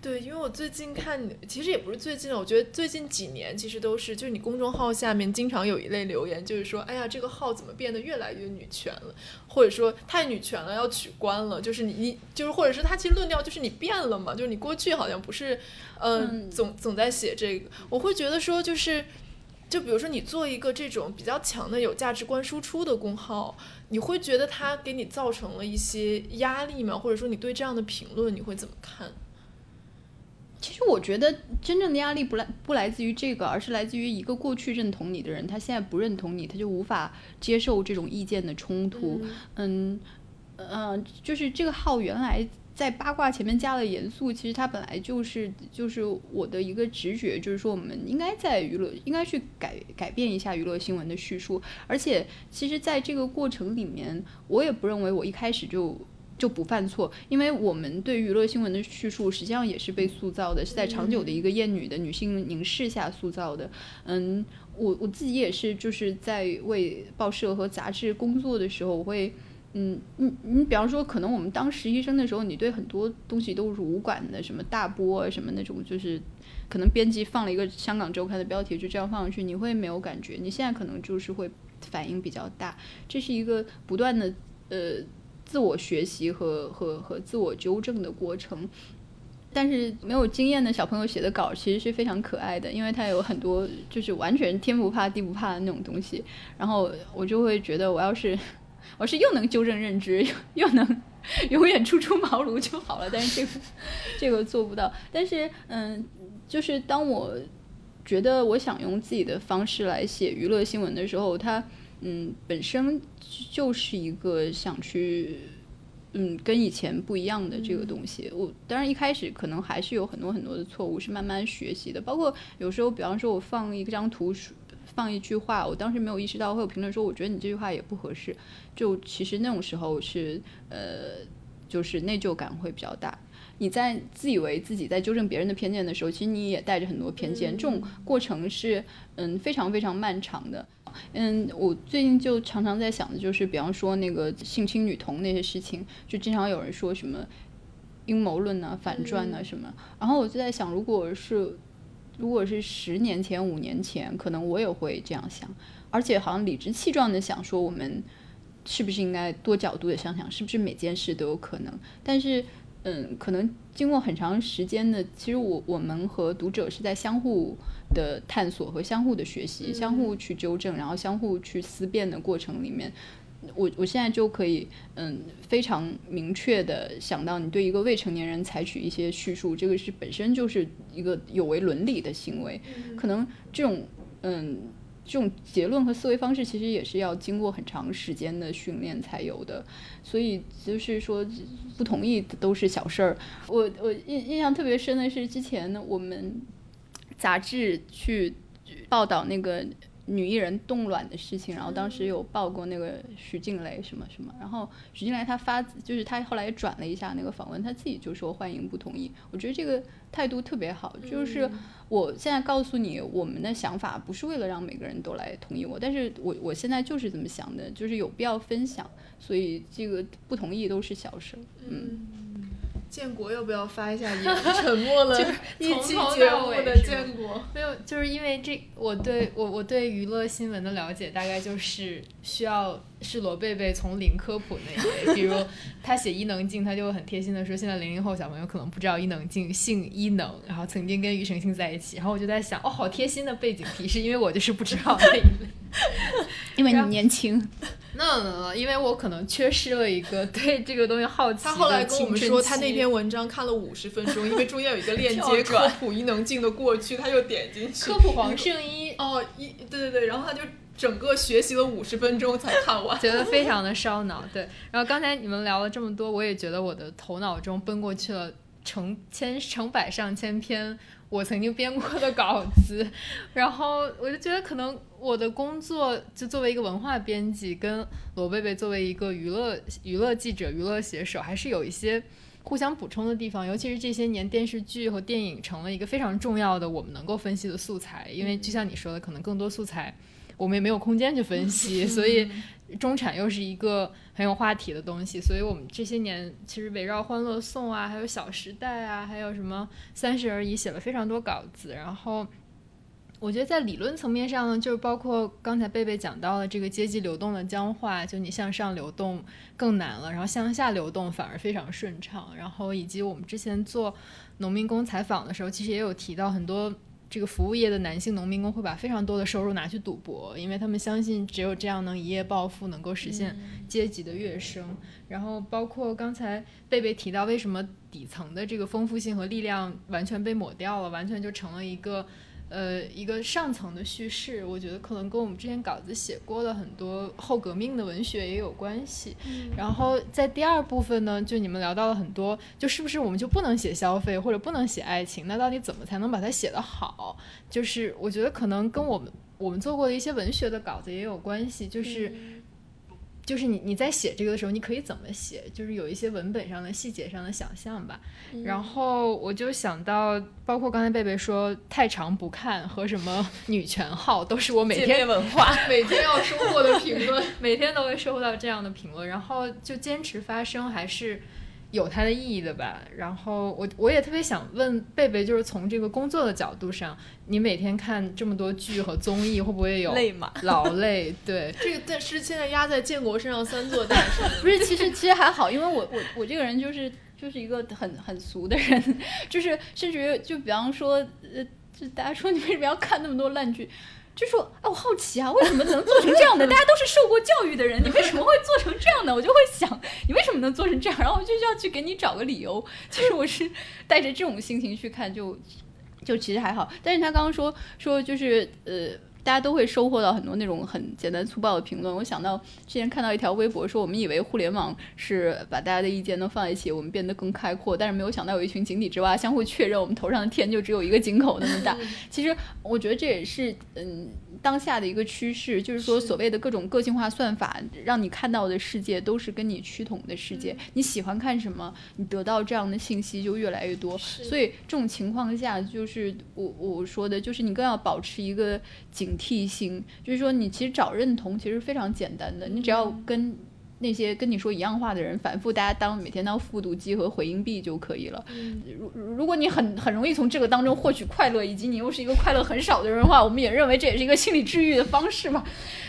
对，因为我最近看，其实也不是最近了，我觉得最近几年其实都是，就是你公众号下面经常有一类留言，就是说，哎呀，这个号怎么变得越来越女权了，或者说太女权了，要取关了，就是你你就是，或者是他其实论调就是你变了嘛，就是你过去好像不是，嗯，总总在写这个，我会觉得说，就是，就比如说你做一个这种比较强的有价值观输出的公号，你会觉得它给你造成了一些压力吗？或者说你对这样的评论你会怎么看？其实我觉得真正的压力不来不来自于这个，而是来自于一个过去认同你的人，他现在不认同你，他就无法接受这种意见的冲突。嗯嗯，就是这个号原来在八卦前面加了严肃，其实它本来就是就是我的一个直觉，就是说我们应该在娱乐应该去改改变一下娱乐新闻的叙述，而且其实在这个过程里面，我也不认为我一开始就。就不犯错，因为我们对娱乐新闻的叙述实际上也是被塑造的，是在长久的一个厌女的女性凝视下塑造的。嗯，我我自己也是，就是在为报社和杂志工作的时候，我会，嗯，你你比方说，可能我们当实习生的时候，你对很多东西都是无感的，什么大波，什么那种，就是可能编辑放了一个香港周刊的标题，就这样放上去，你会没有感觉。你现在可能就是会反应比较大，这是一个不断的呃。自我学习和和和自我纠正的过程，但是没有经验的小朋友写的稿其实是非常可爱的，因为他有很多就是完全天不怕地不怕的那种东西。然后我就会觉得，我要是 我是又能纠正认知，又 又能 永远初出茅庐就好了。但是这个这个做不到。但是嗯，就是当我觉得我想用自己的方式来写娱乐新闻的时候，它。嗯，本身就是一个想去，嗯，跟以前不一样的这个东西。我当然一开始可能还是有很多很多的错误，是慢慢学习的。包括有时候，比方说我放一张图，放一句话，我当时没有意识到会有评论说，我觉得你这句话也不合适。就其实那种时候是，呃，就是内疚感会比较大。你在自以为自己在纠正别人的偏见的时候，其实你也带着很多偏见。这种过程是，嗯，非常非常漫长的。嗯，我最近就常常在想的就是，比方说那个性侵女童那些事情，就经常有人说什么阴谋论啊、反转啊什么。然后我就在想，如果是如果是十年前、五年前，可能我也会这样想，而且好像理直气壮的想说，我们是不是应该多角度的想想，是不是每件事都有可能？但是，嗯，可能经过很长时间的，其实我我们和读者是在相互。的探索和相互的学习，相互去纠正，然后相互去思辨的过程里面，我我现在就可以嗯非常明确的想到，你对一个未成年人采取一些叙述，这个是本身就是一个有违伦理的行为。可能这种嗯这种结论和思维方式，其实也是要经过很长时间的训练才有的。所以就是说，不同意都是小事儿。我我印印象特别深的是之前呢，我们。杂志去报道那个女艺人冻卵的事情，然后当时有报过那个徐静蕾什么什么，然后徐静蕾她发就是她后来也转了一下那个访问，她自己就说欢迎不同意，我觉得这个态度特别好，就是我现在告诉你我们的想法不是为了让每个人都来同意我，但是我我现在就是这么想的，就是有必要分享，所以这个不同意都是小事，嗯。建国要不要发一下言？沉默了 一期节目的建国，没有，就是因为这，我对我我对娱乐新闻的了解大概就是需要是罗贝贝从零科普那一类，比如他写伊能静，他就很贴心的说，现在零零后小朋友可能不知道伊能静姓伊能，然后曾经跟庾澄庆在一起，然后我就在想，哦，好贴心的背景提示，因为我就是不知道那一类，因为你年轻。那因为我可能缺失了一个 对这个东西好奇。他后来跟我们说，他那篇文章看了五十分钟，因为中间有一个链 接科普伊能静的过去，他又点进去。科普黄圣依。哦，一对对对，然后他就整个学习了五十分钟才看完，觉得非常的烧脑。对，然后刚才你们聊了这么多，我也觉得我的头脑中奔过去了成千成百上千篇。我曾经编过的稿子，然后我就觉得可能我的工作就作为一个文化编辑，跟罗贝贝作为一个娱乐娱乐记者、娱乐写手，还是有一些互相补充的地方。尤其是这些年，电视剧和电影成了一个非常重要的我们能够分析的素材，因为就像你说的，可能更多素材我们也没有空间去分析，所以。中产又是一个很有话题的东西，所以我们这些年其实围绕《欢乐颂》啊，还有《小时代》啊，还有什么《三十而已》写了非常多稿子。然后我觉得在理论层面上呢，就是包括刚才贝贝讲到了这个阶级流动的僵化，就你向上流动更难了，然后向下流动反而非常顺畅。然后以及我们之前做农民工采访的时候，其实也有提到很多。这个服务业的男性农民工会把非常多的收入拿去赌博，因为他们相信只有这样能一夜暴富，能够实现阶级的跃升。然后包括刚才贝贝提到，为什么底层的这个丰富性和力量完全被抹掉了，完全就成了一个。呃，一个上层的叙事，我觉得可能跟我们之前稿子写过的很多后革命的文学也有关系。然后在第二部分呢，就你们聊到了很多，就是不是我们就不能写消费或者不能写爱情？那到底怎么才能把它写得好？就是我觉得可能跟我们我们做过的一些文学的稿子也有关系，就是就是你你在写这个的时候，你可以怎么写？就是有一些文本上的细节上的想象吧。然后我就想到，包括刚才贝贝说太长不看和什么女权号，都是我每天文化 每天要收获的评论，每天都会收到这样的评论。然后就坚持发声，还是。有它的意义的吧，然后我我也特别想问贝贝，就是从这个工作的角度上，你每天看这么多剧和综艺，会不会有累吗？劳累？对，这个但是现在压在建国身上三座大山，不是，其实其实还好，因为我我我这个人就是就是一个很很俗的人，就是甚至于就比方说呃，就大家说你为什么要看那么多烂剧？就说，哎，我好奇啊，为什么能做成这样的？大家都是受过教育的人，你为什么会做成这样的？我就会想，你为什么能做成这样？然后我就要去给你找个理由。其实我是带着这种心情去看，就就其实还好。但是他刚刚说说就是呃。大家都会收获到很多那种很简单粗暴的评论。我想到之前看到一条微博说，我们以为互联网是把大家的意见都放在一起，我们变得更开阔，但是没有想到有一群井底之蛙相互确认，我们头上的天就只有一个井口那么大。其实我觉得这也是嗯。当下的一个趋势，就是说所谓的各种个性化算法，让你看到的世界都是跟你趋同的世界。你喜欢看什么，你得到这样的信息就越来越多。所以这种情况下，就是我我说的，就是你更要保持一个警惕性。就是说，你其实找认同其实非常简单的，你只要跟。那些跟你说一样话的人，反复大家当每天当复读机和回音壁就可以了。如如果你很很容易从这个当中获取快乐，以及你又是一个快乐很少的人的话，我们也认为这也是一个心理治愈的方式嘛。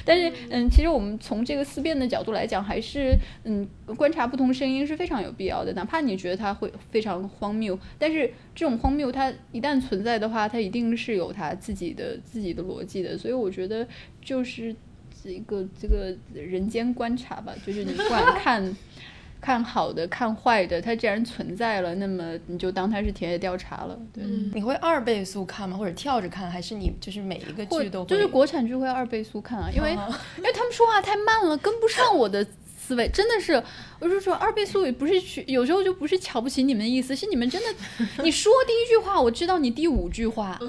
但是，嗯，其实我们从这个思辨的角度来讲，还是嗯，观察不同声音是非常有必要的。哪怕你觉得它会非常荒谬，但是这种荒谬它一旦存在的话，它一定是有它自己的自己的逻辑的。所以我觉得就是。是一个这个人间观察吧，就是你不管看 看好的看坏的，它既然存在了，那么你就当它是田野调查了。对，你会二倍速看吗？或者跳着看？还是你就是每一个剧都就是国产剧会二倍速看啊？因为 因为他们说话太慢了，跟不上我的。思维真的是，我就说二倍速也不是去，有时候就不是瞧不起你们的意思，是你们真的，你说第一句话，我知道你第五句话，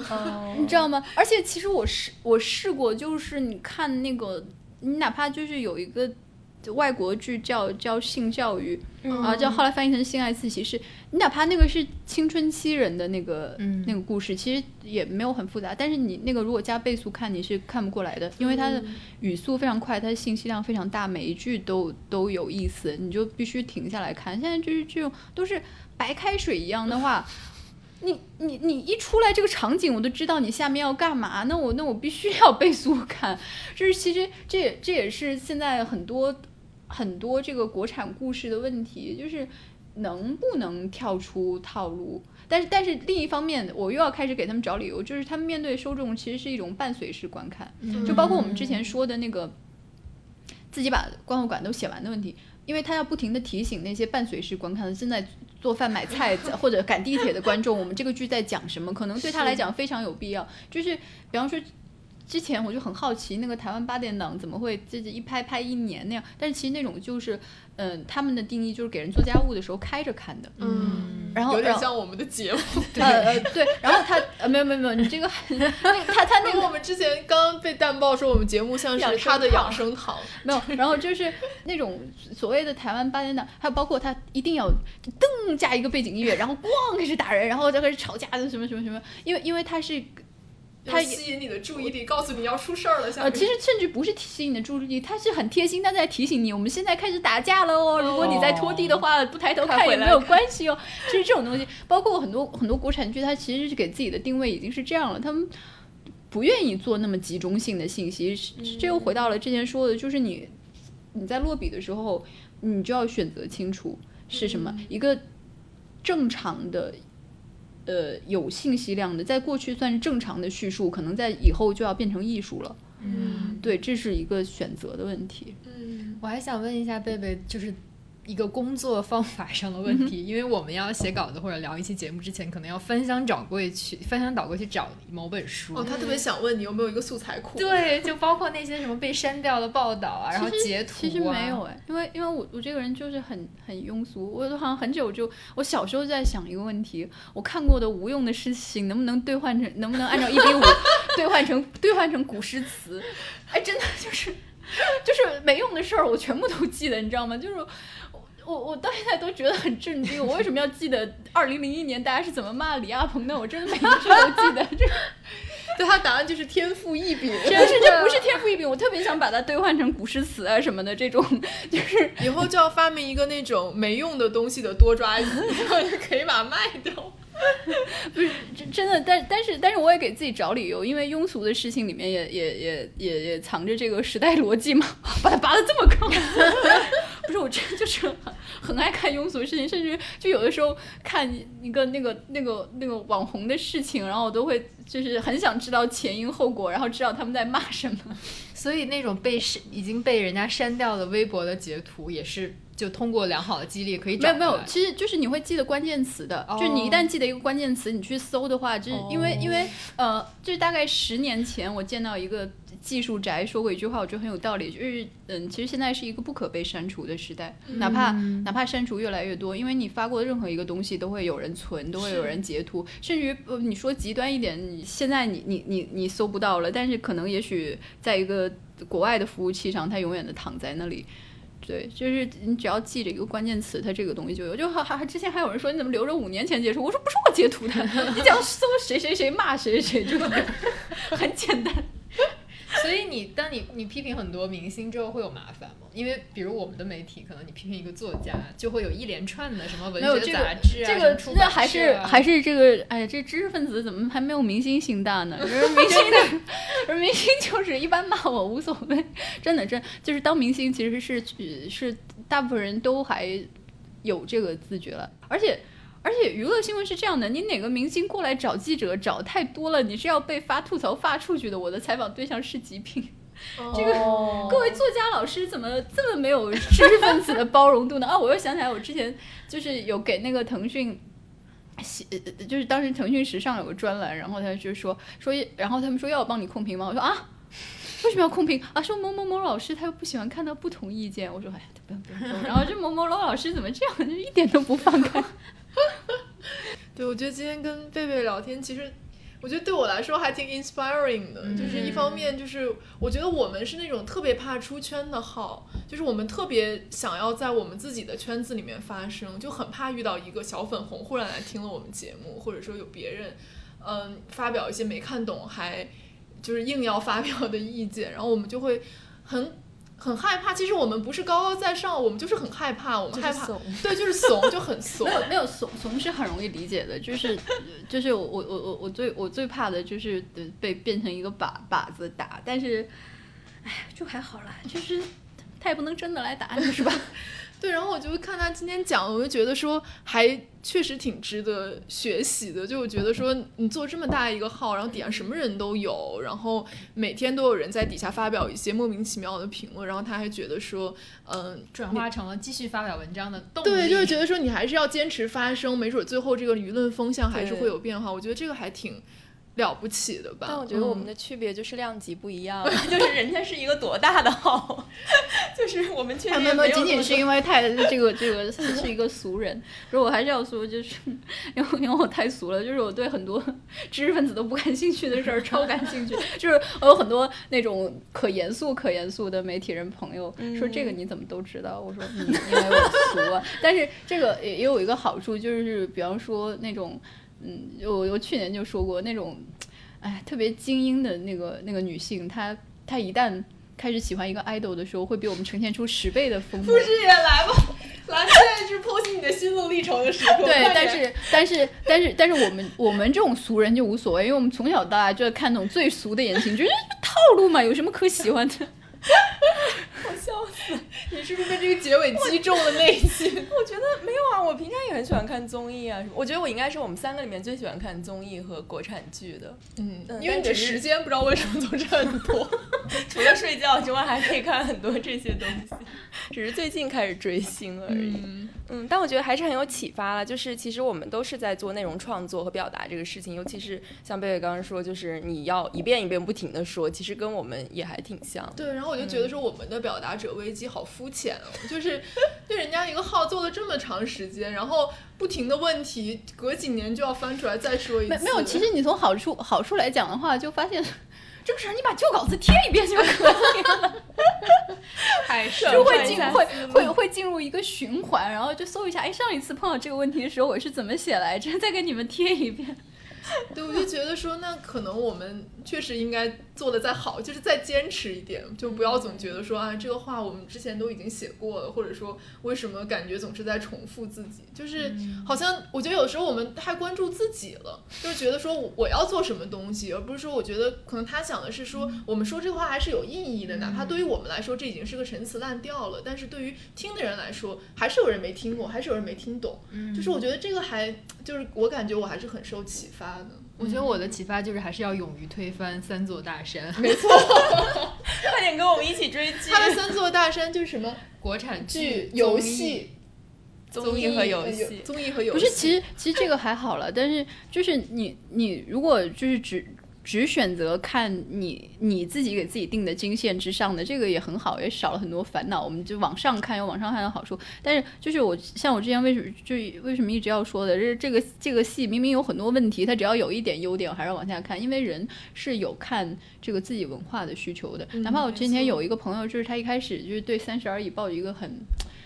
你知道吗？而且其实我试我试过，就是你看那个，你哪怕就是有一个。就外国剧叫叫性教育啊，叫后来翻译成性爱自习室。你哪怕那个是青春期人的那个那个故事，其实也没有很复杂。但是你那个如果加倍速看，你是看不过来的，因为它的语速非常快，它的信息量非常大，每一句都都有意思，你就必须停下来看。现在就是这种都是白开水一样的话，你你你一出来这个场景，我都知道你下面要干嘛，那我那我必须要倍速看。就是其实这也这也是现在很多。很多这个国产故事的问题，就是能不能跳出套路？但是，但是另一方面，我又要开始给他们找理由，就是他们面对受众其实是一种伴随式观看，就包括我们之前说的那个自己把观后感都写完的问题，因为他要不停的提醒那些伴随式观看的正在做饭买菜 或者赶地铁的观众，我们这个剧在讲什么，可能对他来讲非常有必要。就是比方说。之前我就很好奇，那个台湾八点档怎么会这一拍拍一年那样？但是其实那种就是，嗯，他们的定义就是给人做家务的时候开着看的。嗯，然后有点像我们的节目。呃呃对，然后他呃没有没有没有，你这个 他他那个我们之前刚被淡爆说我们节目像是他的养生堂，没有。然后就是那种所谓的台湾八点档，还有包括他一定要噔加一个背景音乐，然后咣开始打人，然后再开始吵架的什么什么什么，因为因为他是。它吸引你的注意力，告诉你要出事儿了。呃，其实甚至不是吸引你的注意力，它是很贴心，它在提醒你，我们现在开始打架了哦。如果你在拖地的话，不抬头看也没有关系哦。就是这种东西，包括很多很多国产剧，它其实是给自己的定位已经是这样了，他们不愿意做那么集中性的信息。这又回到了之前说的，就是你你在落笔的时候，你就要选择清楚是什么一个正常的。呃，有信息量的，在过去算是正常的叙述，可能在以后就要变成艺术了。嗯，对，这是一个选择的问题。嗯，我还想问一下贝贝，就是。一个工作方法上的问题，因为我们要写稿子或者聊一期节目之前，可能要翻箱找柜去，翻箱倒柜去找某本书。哦，他特别想问你有没有一个素材库？对，就包括那些什么被删掉的报道啊，然后截图。其实没有哎，因为因为我我这个人就是很很庸俗，我好像很久就我小时候就在想一个问题：我看过的无用的事情能不能兑换成，能不能按照一比五 兑换成兑换成古诗词？哎，真的就是。就是没用的事儿我全部都记得，你知道吗？就是。我我到现在都觉得很震惊，我为什么要记得二零零一年大家是怎么骂李亚鹏的？我真的每一句都记得。这对他答案就是天赋异禀，不是这不是天赋异禀，我特别想把它兑换成古诗词啊什么的，这种就是以后就要发明一个那种没用的东西的多抓鱼，然后就可以把它卖掉。不是真真的，但但是但是我也给自己找理由，因为庸俗的事情里面也也也也也藏着这个时代逻辑嘛，把它拔得这么高。不是我真就是很很爱看庸俗的事情，甚至就有的时候看一个那个那个那个网红的事情，然后我都会就是很想知道前因后果，然后知道他们在骂什么。所以那种被删已经被人家删掉的微博的截图也是。就通过良好的激励可以没有没有，其实就是你会记得关键词的，就你一旦记得一个关键词，你去搜的话，就是因为因为呃，就是大概十年前我见到一个技术宅说过一句话，我觉得很有道理，就是嗯，其实现在是一个不可被删除的时代，哪怕哪怕删除越来越多，因为你发过的任何一个东西都会有人存，都会有人截图，甚至于呃你说极端一点，现在你你你你搜不到了，但是可能也许在一个国外的服务器上，它永远的躺在那里。对，就是你只要记着一个关键词，它这个东西就有。就还还之前还有人说你怎么留着五年前截图？我说不是我截图的，你只要搜谁谁谁骂谁谁谁就 很简单。所以你当你你批评很多明星之后会有麻烦吗？因为比如我们的媒体，可能你批评一个作家，就会有一连串的什么文学杂志啊，这个这个还是还是这个，哎呀，这知识分子怎么还没有明星心大呢？明星的，而 明星就是一般骂我无所谓，真的真就是当明星其实是是大部分人都还有这个自觉了，而且。而且娱乐新闻是这样的，你哪个明星过来找记者找太多了，你是要被发吐槽发出去的。我的采访对象是极品，这个各位作家老师怎么这么没有知识分子的包容度呢？啊，我又想起来，我之前就是有给那个腾讯写，就是当时腾讯时尚有个专栏，然后他就说说，然后他们说要我帮你控评吗？我说啊，为什么要控评啊？说某某某老师他又不喜欢看到不同意见。我说哎呀，不用不用。然后这某某某老师怎么这样，就一点都不放开。对，我觉得今天跟贝贝聊天，其实我觉得对我来说还挺 inspiring 的。就是一方面，就是我觉得我们是那种特别怕出圈的号，就是我们特别想要在我们自己的圈子里面发声，就很怕遇到一个小粉红忽然来听了我们节目，或者说有别人嗯发表一些没看懂还就是硬要发表的意见，然后我们就会很。很害怕，其实我们不是高高在上，我们就是很害怕，我们害怕，对，就是怂，就很怂。没有没有怂怂是很容易理解的，就是就是我我我我我最我最怕的就是被变成一个靶靶子打，但是，哎，就还好啦，就是他也不能真的来打你，是吧？对，然后我就看他今天讲，我就觉得说还确实挺值得学习的。就我觉得说你做这么大一个号，然后底下什么人都有，然后每天都有人在底下发表一些莫名其妙的评论，然后他还觉得说，嗯，转化成了继续发表文章的动力。对，就是觉得说你还是要坚持发声，没准最后这个舆论风向还是会有变化。我觉得这个还挺。了不起的吧？但我觉得我们的区别就是量级不一样，就是人家是一个多大的号，就是我们确实没有。仅仅是因为太这个这个是一个俗人，如果我还是要说，就是因为因为我太俗了，就是我对很多知识分子都不感兴趣的事儿超感兴趣。就是我有很多那种可严肃可严肃的媒体人朋友说这个你怎么都知道？我说嗯，因为我俗啊。但是这个也也有一个好处，就是比方说那种。嗯，我我去年就说过那种，哎，特别精英的那个那个女性，她她一旦开始喜欢一个 idol 的时候，会比我们呈现出十倍的风格。复制也来吧，来，现在是剖析你的心路历程的时刻。对，但是但是但是但是我们我们这种俗人就无所谓，因为我们从小到大就看那种最俗的言情，就是套路嘛，有什么可喜欢的？我笑死！你是不是被这个结尾击中了内心？我觉得没有啊，我平常也很喜欢看综艺啊。我觉得我应该是我们三个里面最喜欢看综艺和国产剧的。嗯，因为你的时间不知道为什么总是很多，除了睡觉之外，还可以看很多这些东西。只是最近开始追星而已。嗯，但我觉得还是很有启发了。就是其实我们都是在做内容创作和表达这个事情，尤其是像贝贝刚刚说，就是你要一遍一遍不停的说，其实跟我们也还挺像。对，然后我就觉得说我们的表达者危机好肤浅哦，就是对人家一个号做了这么长时间，然后不停的问题，隔几年就要翻出来再说一次。没没有，其实你从好处好处来讲的话，就发现。这个事儿你把旧稿子贴一遍就可以了。太就会进会会会进入一个循环，然后就搜一下，哎，上一次碰到这个问题的时候我是怎么写来着，再给你们贴一遍。对，我就觉得说，那可能我们确实应该做的再好，就是再坚持一点，就不要总觉得说啊，这个话我们之前都已经写过了，或者说为什么感觉总是在重复自己，就是好像我觉得有时候我们太关注自己了，就是觉得说我我要做什么东西，而不是说我觉得可能他想的是说我们说这话还是有意义的，哪怕对于我们来说这已经是个陈词滥调了，但是对于听的人来说，还是有人没听过，还是有人没听懂，就是我觉得这个还就是我感觉我还是很受启发的。我觉得我的启发就是还是要勇于推翻三座大山。没错，快点跟我们一起追剧。他的三座大山就是什么国产剧、游戏、综艺和游戏，综艺和游戏。不是，其实其实这个还好了，但是就是你你如果就是只只选择看你你自己给自己定的经线之上的，这个也很好，也少了很多烦恼。我们就往上看有往上看的好处，但是就是我像我之前为什么就为什么一直要说的，这这个这个戏明明有很多问题，它只要有一点优点，我还是要往下看，因为人是有看这个自己文化的需求的。哪怕我之前有一个朋友，就是他一开始就是对《三十而已》抱着一个很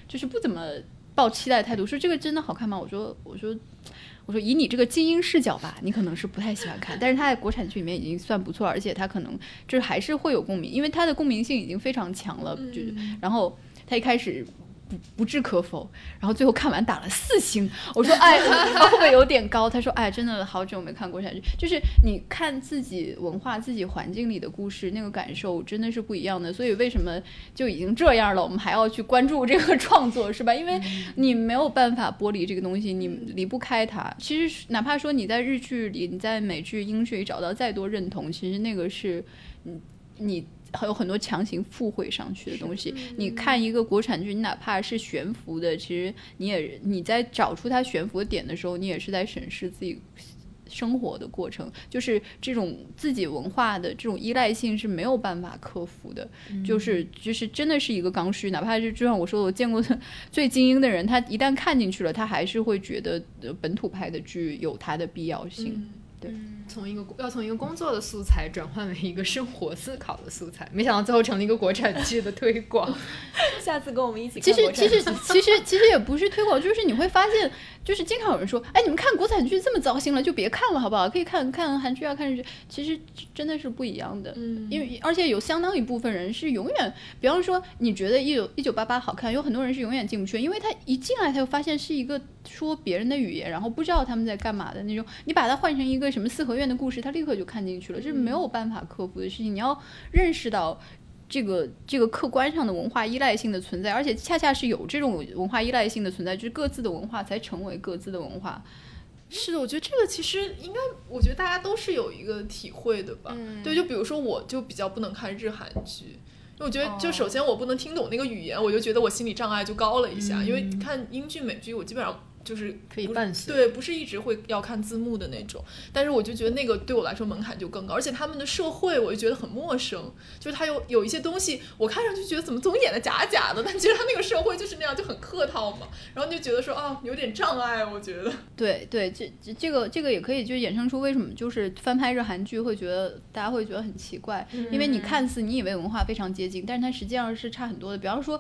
就是不怎么抱期待的态度，说这个真的好看吗？我说我说。我说以你这个精英视角吧，你可能是不太喜欢看，但是他在国产剧里面已经算不错，而且他可能就是还是会有共鸣，因为他的共鸣性已经非常强了，就是然后他一开始。不不置可否，然后最后看完打了四星。我说，哎，会不会有点高？他说，哎，真的好久没看国产剧，就是你看自己文化、自己环境里的故事，那个感受真的是不一样的。所以为什么就已经这样了，我们还要去关注这个创作，是吧？因为你没有办法剥离这个东西，你离不开它。其实哪怕说你在日剧里、你在美剧、英剧里找到再多认同，其实那个是，你你。还有很多强行附会上去的东西。你看一个国产剧，你哪怕是悬浮的，其实你也你在找出它悬浮的点的时候，你也是在审视自己生活的过程。就是这种自己文化的这种依赖性是没有办法克服的。就是就是真的是一个刚需，哪怕是就像我说的，我见过的最精英的人，他一旦看进去了，他还是会觉得呃本土派的剧有它的必要性。对。从一个要从一个工作的素材转换为一个生活思考的素材，没想到最后成了一个国产剧的推广。下次跟我们一起看其实。其实其实其实也不是推广，就是你会发现，就是经常有人说，哎，你们看国产剧这么糟心了，就别看了，好不好？可以看看韩剧啊，看日剧。其实真的是不一样的，嗯因为而且有相当一部分人是永远，比方说你觉得一九一九八八好看，有很多人是永远进不去，因为他一进来他就发现是一个说别人的语言，然后不知道他们在干嘛的那种。你把它换成一个什么四合院的故事，他立刻就看进去了，这是没有办法克服的事情。你要认识到。这个这个客观上的文化依赖性的存在，而且恰恰是有这种文化依赖性的存在，就是各自的文化才成为各自的文化。是的，我觉得这个其实应该，我觉得大家都是有一个体会的吧。嗯对，就比如说，我就比较不能看日韩剧。因为我觉得，就首先我不能听懂那个语言，我就觉得我心理障碍就高了一下。因为看英剧、美剧，我基本上就是可以伴随对，不是一直会要看字幕的那种。但是我就觉得那个对我来说门槛就更高，而且他们的社会我就觉得很陌生，就是他有有一些东西，我看上去觉得怎么总演的假假的，但其实他那个社会就是那样，就很客套嘛。然后就觉得说啊，有点障碍，我觉得。对对，这这这个这个也可以就衍生出为什么就是翻拍日韩剧会觉得大家会觉得很奇怪，因为你看似你以为文化非常接近，但是它实际上是差很多的。比方说，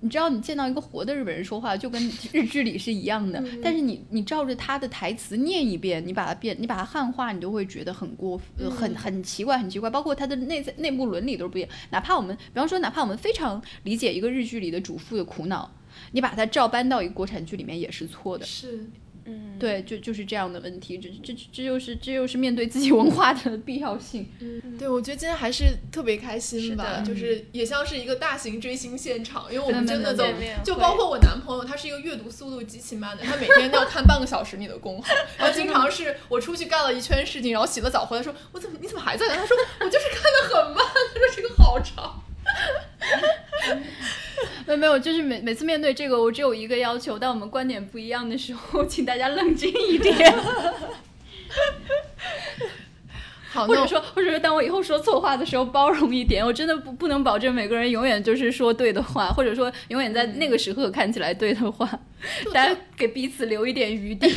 你知道你见到一个活的日本人说话，就跟日剧里是一样的，但是你你照着他的台词念一遍，你把它变，你把它汉化，你都会觉得很过，呃、很很奇怪，很奇怪。包括他的内在内部伦理都是不一样。哪怕我们，比方说，哪怕我们非常理解一个日剧里的主妇的苦恼。你把它照搬到一个国产剧里面也是错的，是，嗯，对，就就是这样的问题，这这这又是这又是面对自己文化的必要性。嗯对，我觉得今天还是特别开心吧，是就是也像是一个大型追星现场，因为我们真的都就包括我男朋友，他是一个阅读速度极其慢的，他每天都要看半个小时你的公号，然后经常是我出去干了一圈事情，然后洗了澡回来说，我怎么你怎么还在呢？他说我就是看的很慢，他说这个好长。没 有没有，就是每每次面对这个，我只有一个要求，当我们观点不一样的时候，请大家冷静一点，好，或者说或者说当我以后说错话的时候，包容一点。我真的不不能保证每个人永远就是说对的话，或者说永远在那个时刻看起来对的话，大家给彼此留一点余地。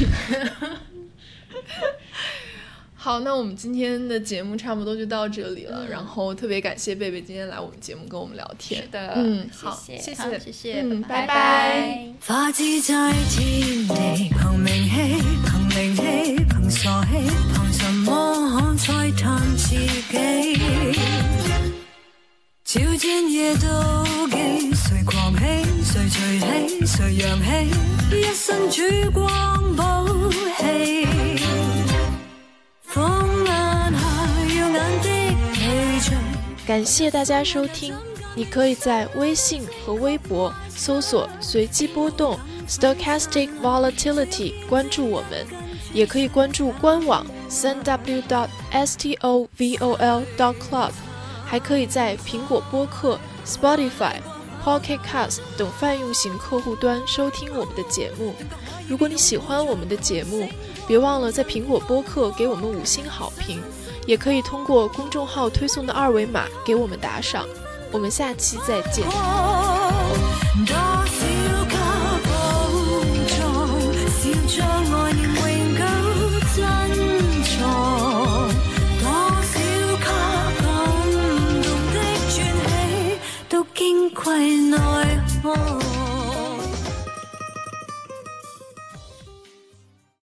好，那我们今天的节目差不多就到这里了。然后特别感谢贝贝今天来我们节目跟我们聊天。是的，嗯，好，谢谢好谢谢嗯，拜拜拜拜花枝在天地，憑名氣，憑靈氣，憑傻氣，憑什麼可璀探自己？夜妒忌，誰狂喜，誰隨喜，誰揚起，一身曙光寶氣。感谢大家收听，你可以在微信和微博搜索“随机波动 ”（Stochastic Volatility） 关注我们，也可以关注官网三 w dot s t o v o l dot club，还可以在苹果播客、Spotify、Pocket Cast 等泛用型客户端收听我们的节目。如果你喜欢我们的节目，别忘了在苹果播客给我们五星好评，也可以通过公众号推送的二维码给我们打赏。我们下期再见。经愧内耗。